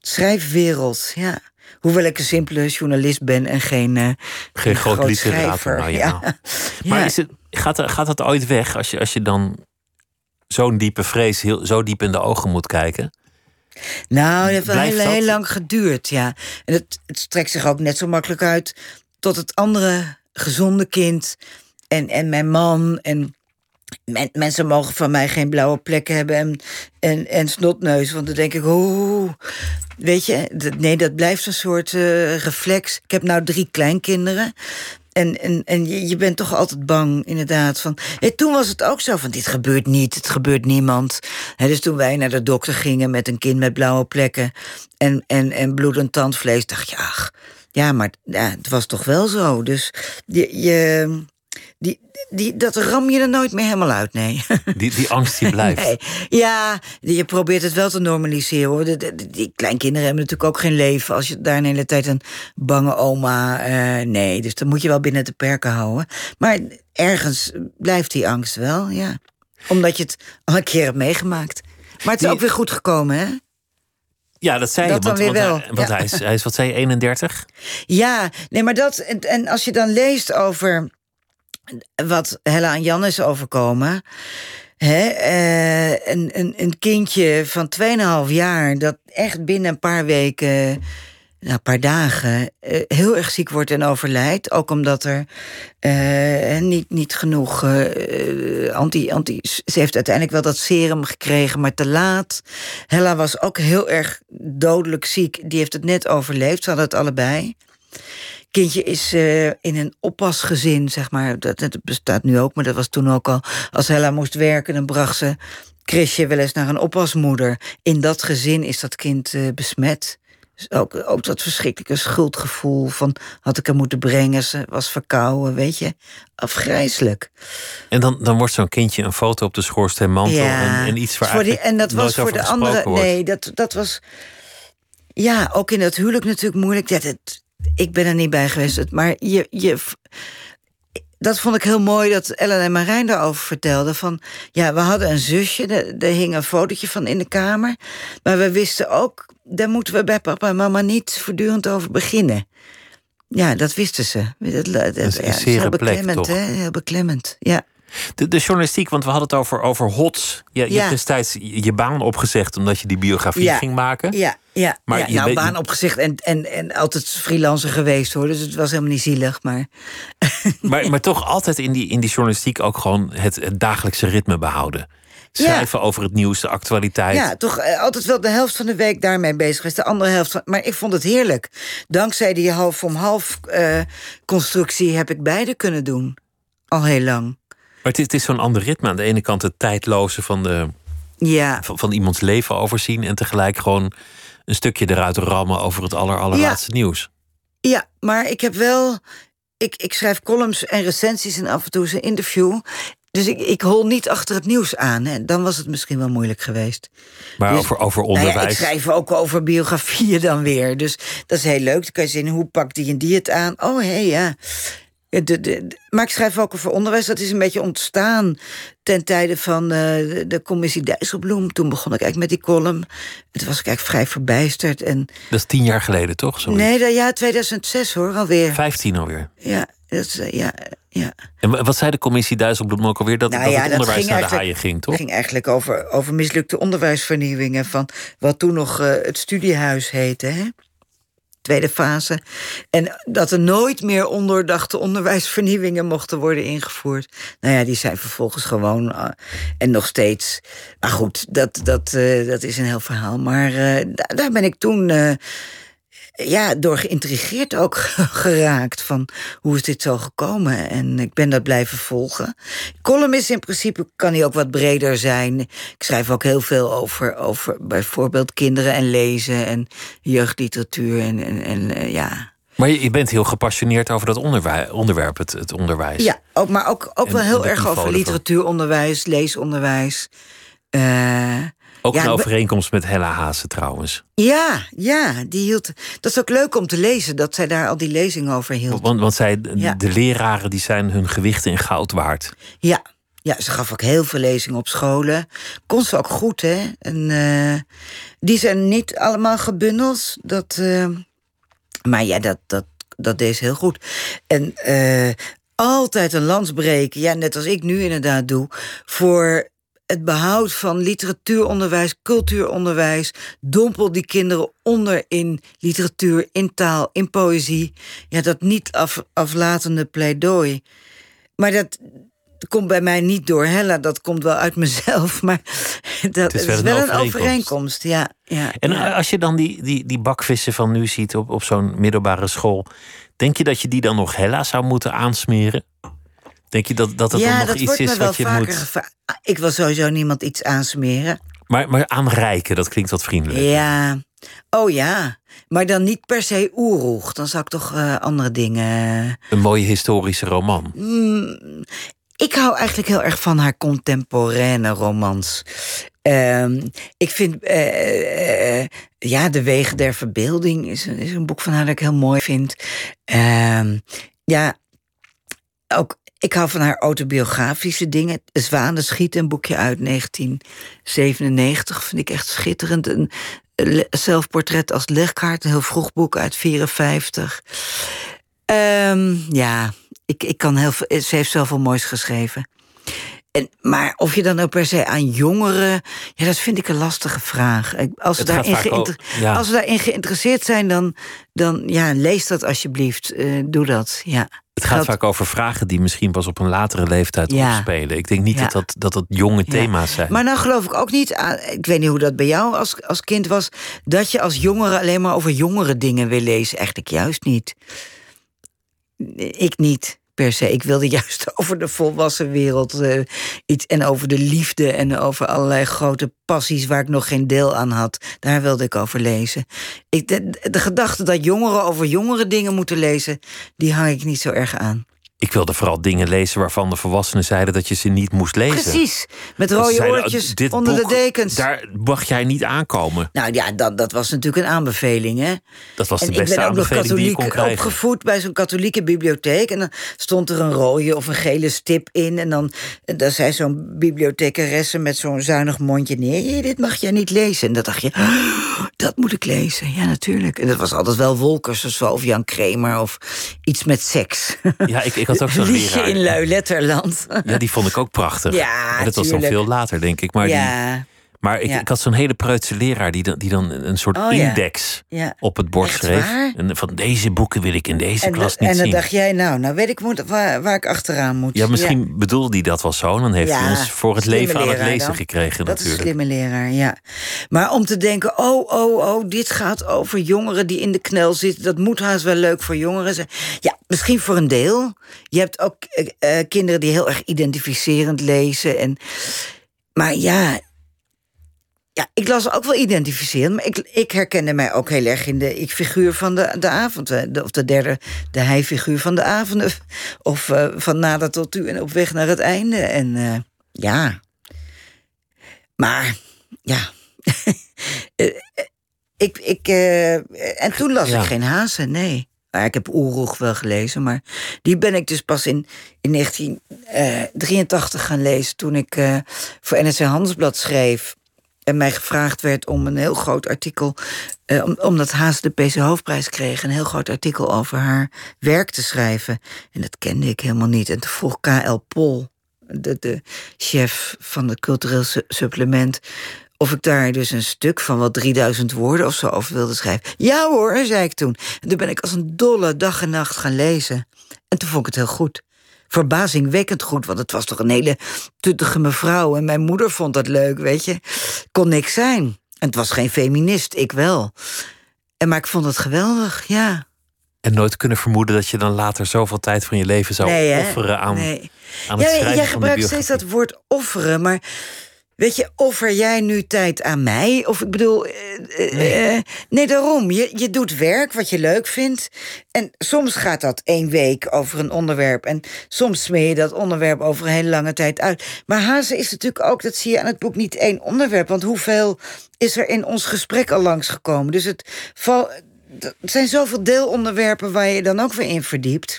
schrijfwereld. Ja. Hoewel ik een simpele journalist ben en geen. Uh, geen groot. Nou, ja. ja. Maar Is het, gaat, gaat dat ooit weg als je, als je dan zo'n diepe vrees heel, zo diep in de ogen moet kijken? Nou, dat heeft wel heel, heel, lang geduurd, ja. En het, het strekt zich ook net zo makkelijk uit tot het andere gezonde kind. En, en mijn man. En mensen mogen van mij geen blauwe plekken hebben en, en, snotneus. Want dan denk ik, oeh, weet je, nee, dat blijft een soort uh, reflex. Ik heb nou drie kleinkinderen. En, en, en je, je bent toch altijd bang, inderdaad. Van, hey, toen was het ook zo van, dit gebeurt niet, het gebeurt niemand. dus toen wij naar de dokter gingen met een kind met blauwe plekken... en, en, en bloedend tandvlees, dacht je, ach... Ja, maar ja, het was toch wel zo. Dus je, je, die, die, dat ram je er nooit meer helemaal uit, nee. Die, die angst die blijft. Nee. Ja, je probeert het wel te normaliseren hoor. Die, die, kleinkinderen hebben natuurlijk ook geen leven als je daar een hele tijd een bange oma. Uh, nee, dus dan moet je wel binnen de perken houden. Maar ergens blijft die angst wel, ja. Omdat je het al een keer hebt meegemaakt. Maar het is ook weer goed gekomen, hè? Ja, dat zei je. Want, want, hij, want hij, is, hij is, wat zei je, 31? Ja, nee, maar dat. En, en als je dan leest over wat Hella en Jan is overkomen. Hè, uh, een, een, een kindje van 2,5 jaar dat echt binnen een paar weken, nou, een paar dagen, uh, heel erg ziek wordt en overlijdt. Ook omdat er uh, niet, niet genoeg anti, anti. Ze heeft uiteindelijk wel dat serum gekregen, maar te laat. Hella was ook heel erg dodelijk ziek. Die heeft het net overleefd. Ze hadden het allebei kindje is in een oppasgezin, zeg maar. Dat, dat, bestaat nu ook, maar dat was toen ook al. Als Hella moest werken, dan bracht ze Chrisje wel eens naar een oppasmoeder. In dat gezin is dat kind besmet. Dus ook, ook dat verschrikkelijke schuldgevoel van had ik haar moeten brengen, ze was verkouden, weet je. Afgrijzelijk. En dan, dan wordt zo'n kindje een foto op de schoorsteenmantel ja, en, en iets waar voor die, En dat was voor de andere. Wordt. Nee, dat, dat was. Ja, ook in dat huwelijk natuurlijk moeilijk. Dat het, ik ben er niet bij geweest. Maar je, je, dat vond ik heel mooi dat Ellen en Marijn daarover vertelden. Van, ja, we hadden een zusje, daar hing een fotootje van in de kamer. Maar we wisten ook, daar moeten we bij papa en mama niet voortdurend over beginnen. Ja, dat wisten ze. Dat, dat, dat is, ja, zeer heel beklemmend, hè? Heel beklemmend, ja. De, de, journalistiek, want we hadden het over, over HOTS. Je, je hebt destijds je baan opgezegd omdat je die biografie ging maken. Ja, ja. Maar ja, je nou, baan opgezegd en, en, en altijd freelancer geweest hoor. Dus het was helemaal niet zielig. Maar, maar, maar toch altijd in die, in die journalistiek ook gewoon het, het dagelijkse ritme behouden. Schrijven over het nieuws, de actualiteit. Ja, toch eh, altijd wel de helft van de week daarmee bezig geweest. De andere helft van. Maar ik vond het heerlijk. Dankzij die half om half uh, constructie heb ik beide kunnen doen. Al heel lang. Maar het is, het is zo'n ander ritme. Aan de ene kant het tijdloze van, de, ja. van, van, iemands leven overzien. En tegelijk gewoon een stukje eruit rammen over het aller, allerlaatste nieuws. Ja, maar ik heb wel. Ik, ik schrijf columns en recensies en af en toe een interview. Dus ik, ik hol niet achter het nieuws aan. Hè. Dan was het misschien wel moeilijk geweest. Maar dus, over, over onderwijs? Nou ja, ik schrijf ook over biografieën dan weer. Dus dat is heel leuk. Dan kan je zien, hoe pakt die en die het aan? Oh, hé, hey, ja. De, de, maar ik schrijf ook over onderwijs. Dat is een beetje ontstaan ten tijde van uh, de, commissie Dijsselbloem. Toen begon ik eigenlijk met die column. Toen was ik eigenlijk vrij verbijsterd. En... Dat is tien jaar geleden, toch? Sorry. Nee, dat, ja, 2006 hoor, alweer. Vijftien alweer? Ja, dat is, uh, ja, ja. En wat zei de commissie Dijsselbloem ook alweer? Dat, nou, dat ja, het onderwijs naar de haaien ging, toch? Het ging eigenlijk over, over mislukte onderwijsvernieuwingen... van wat toen nog uh, het studiehuis heette, hè? tweede fase. En dat er nooit meer ondoordachte onderwijsvernieuwingen mochten worden ingevoerd. Nou ja, die zijn vervolgens gewoon. Uh, en nog steeds. Maar goed, dat, dat, uh, dat is een heel verhaal. Maar daar ben ik toen ja, door geïntrigeerd ook geraakt van hoe is dit zo gekomen. En ik ben dat blijven volgen. Column is in principe, kan hij ook wat breder zijn. Ik schrijf ook heel veel over, over bijvoorbeeld kinderen en lezen en jeugdliteratuur en, en, en uh, ja... Maar je bent heel gepassioneerd over dat onderwerp, het, het onderwijs. Ja, ook, maar ook, ook wel heel erg over literatuuronderwijs, leesonderwijs. Uh, ook een overeenkomst met Hella Haase trouwens. Ja, ja, die hield. Dat is ook leuk om te lezen dat zij daar al die lezingen over hield. Want, want zij, de leraren die zijn hun gewichten in goud waard. Ja, ja, ze gaf ook heel veel lezingen op scholen. Kon ze ook goed, hè? En, uh, die zijn niet allemaal gebundeld. Dat, uh, maar ja, dat, dat, dat deed ze heel goed. En uh, altijd een lans breken, ja, net als ik nu inderdaad doe, voor het behoud van literatuuronderwijs, cultuuronderwijs. Dompel die kinderen onder in literatuur, in taal, in poëzie. Ja, dat niet af, aflatende pleidooi. Maar dat komt bij mij niet door Hella, dat komt wel uit mezelf. Maar dat is is wel wel, een een overeenkomst. overeenkomst. Ja, ja, En ja. als je dan die, die, die bakvissen van nu ziet op, op zo'n middelbare school, denk je dat je die dan nog hella zou moeten aansmeren? Denk je dat, dat dan ja, nog dat iets is wat je moet. gevraagd. Ik wil sowieso niemand iets aansmeren. Maar, maar aanreiken, dat klinkt wat vriendelijk. Ja. Oh ja. Maar dan niet per se oeroeg. Dan zou ik toch eh, andere dingen. Een mooie historische roman. Mm, ik hou eigenlijk heel erg van haar contemporaine romans. Ehm, ik vind. eh, eh, ja, De Wegen der Verbeelding is, een- is een boek van haar dat ik heel mooi vind. Ehm, ja, ook. Ik hou van haar autobiografische dingen. Zwanen schieten, een boekje uit 1997, vind ik echt schitterend. Een zelfportret als legkaart, een heel vroeg boek uit 54. Ehm, ja, ik, ik kan heel veel. Ze heeft zoveel moois geschreven. En, maar of je dan ook per se aan jongeren. Ja, dat vind ik een lastige vraag. Ik- Als we, Het gaat daarin, vaak geïnter- ook- ja. als we daarin geïnteresseerd zijn, dan, dan ja, lees dat alsjeblieft. Eh, doe dat. Ja. Het gaat vaak over vragen die misschien pas op een latere leeftijd Ja. opspelen. Ik denk niet Ja. dat, dat, dat dat jonge Ja. thema's zijn. Maar nou geloof ik ook niet. Ik weet niet hoe dat bij jou als, als kind was. Dat je als jongere alleen maar over jongere dingen wil lezen. Eigenlijk juist niet. Ik niet per se. Ik wilde juist over de volwassen wereld eh, iets. En over de liefde en over allerlei grote passies waar ik nog geen deel aan had. Daar wilde ik over lezen. Ik, de, de gedachte dat jongeren over jongere dingen moeten lezen, die hang ik niet zo erg aan. Ik wilde vooral dingen lezen waarvan de volwassenen zeiden dat je ze niet moest lezen. Precies. Met rode zeiden, oortjes "Oh, dit onder boek, de dekens. Daar mag jij niet aankomen. Nou ja, dat, dat was natuurlijk een aanbeveling, hè? Dat was de En ik beste ben ook nog aanbeveling die je katholiek kon krijgen. opgevoed bij zo'n katholieke bibliotheek. En dan stond er een rode of een gele stip in. En dan, en dan zei zo'n bibliothecaresse met zo'n zuinig mondje... nee, dit mag jij niet lezen. En dan dacht je, "Oh, dat moet ik lezen. Ja, natuurlijk. En dat was altijd wel Wolkers of zo, of Jan Kramer... of iets met seks. Ja, ik, ik had ook zo'n leraar. in Lui Letterland. Ja, die vond ik ook prachtig. Ja, Maar dat was dan veel later, denk ik. Maar, die, ja, maar ik, ja. ik had zo'n hele preutse leraar die dan, die dan een soort Oh, index ja. op het bord Echt schreef. waar? En van deze boeken wil ik in deze En, klas niet en dan zien. dacht jij, nou, nou weet ik waar, waar ik achteraan moet. Ja, misschien bedoelde hij dat wel zo. Dan heeft hij ons voor het leven aan het lezen dan. gekregen Dat is een natuurlijk. slimme leraar, ja. Maar om te denken, oh, oh, oh, dit gaat over jongeren die in de knel zitten. Dat moet haast wel leuk voor jongeren zijn. Ja, misschien voor een deel. Je hebt ook eh, eh, kinderen die heel erg identificerend lezen. En, maar ja, ja, ik las ook wel identificerend. Maar ik, ik herkende mij ook heel erg in de ik-figuur van de, de avond. eh, de- of de derde, de hij-figuur van de avond. Of eh, van nader tot u en op weg naar het einde. En eh, ja... Maar ja. Eh, eh, ik, ik, eh, en toen las Ja. ik geen hazen, nee. Maar ik heb Oeroeg wel gelezen, maar die ben ik dus pas in, in 1983 gaan lezen. Toen ik eh, voor NSC Handelsblad schreef. En mij gevraagd werd om een heel groot artikel. eh, om, omdat Haas de PC Hoofdprijs kreeg. Een heel groot artikel over haar werk te schrijven. En dat kende ik helemaal niet. En toen vroeg K.L. Pol, de, de chef van het cultureel su- supplement. Of ik daar dus een stuk van wat 3000 woorden of zo over wilde schrijven. Ja hoor, zei ik toen. En toen ben ik als een dolle dag en nacht gaan lezen. En toen vond ik het heel goed. Verbazingwekkend goed, want het was toch een hele tuttige mevrouw. En mijn moeder vond dat leuk, weet je. Kon niks zijn. En het was geen feminist, ik wel. En, maar ik vond het geweldig, ja. En nooit kunnen vermoeden dat je dan later zoveel tijd van je leven zou nee, offeren aan, Nee. aan het Ja, jij gebruikt steeds dat woord offeren, maar weet je, offer jij nu tijd aan mij? Of ik bedoel, eh, eh, Nee. eh, nee, daarom. Je, je doet werk wat je leuk vindt. En soms gaat dat één week over een onderwerp. En soms smeer je dat onderwerp over een hele lange tijd uit. Maar hazen is natuurlijk ook, dat zie je aan het boek, niet één onderwerp. Want hoeveel is er in ons gesprek al langsgekomen? Dus het, val, het zijn zoveel deelonderwerpen waar je dan ook weer in verdiept.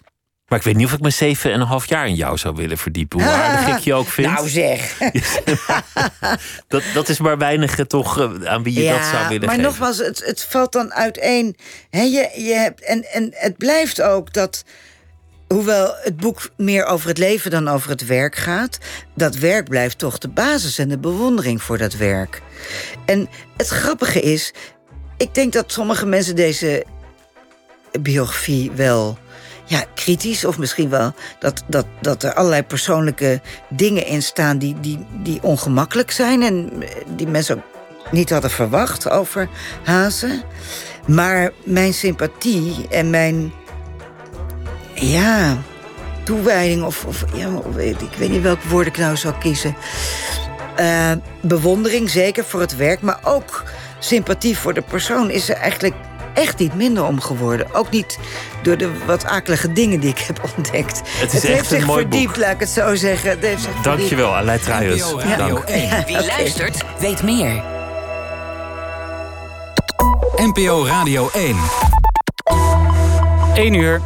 Maar ik weet niet of ik me zeven en een half jaar in jou zou willen verdiepen. Hoe aardig ik je ook vind. Nou zeg. dat, dat is maar weinig toch eh, aan wie je dat zou willen maar geven. nogmaals, het, het valt dan uiteen. He, je, je hebt, en, en het blijft ook dat hoewel het boek meer over het leven dan over het werk gaat, dat werk blijft toch de basis en de bewondering voor dat werk. En het grappige is, ik denk dat sommige mensen deze biografie wel ja, kritisch. Of misschien wel dat, dat, dat er allerlei persoonlijke dingen in staan die, die, die ongemakkelijk zijn. En die mensen ook niet hadden verwacht over Hazen. Maar mijn sympathie en mijn. Ja, toewijding, of, of ja, ik weet niet welk woord ik nou zou kiezen. Uh, bewondering zeker voor het werk, maar ook sympathie voor de persoon is er eigenlijk echt niet minder om geworden. Ook niet door de wat akelige dingen die ik heb ontdekt. Het, is het heeft zich verdiept, laat ik het zo zeggen. Het heeft zich Dankjewel, Aleid Truijens. Ja. Wie luistert, weet meer. NPO Radio 1. 1 uur.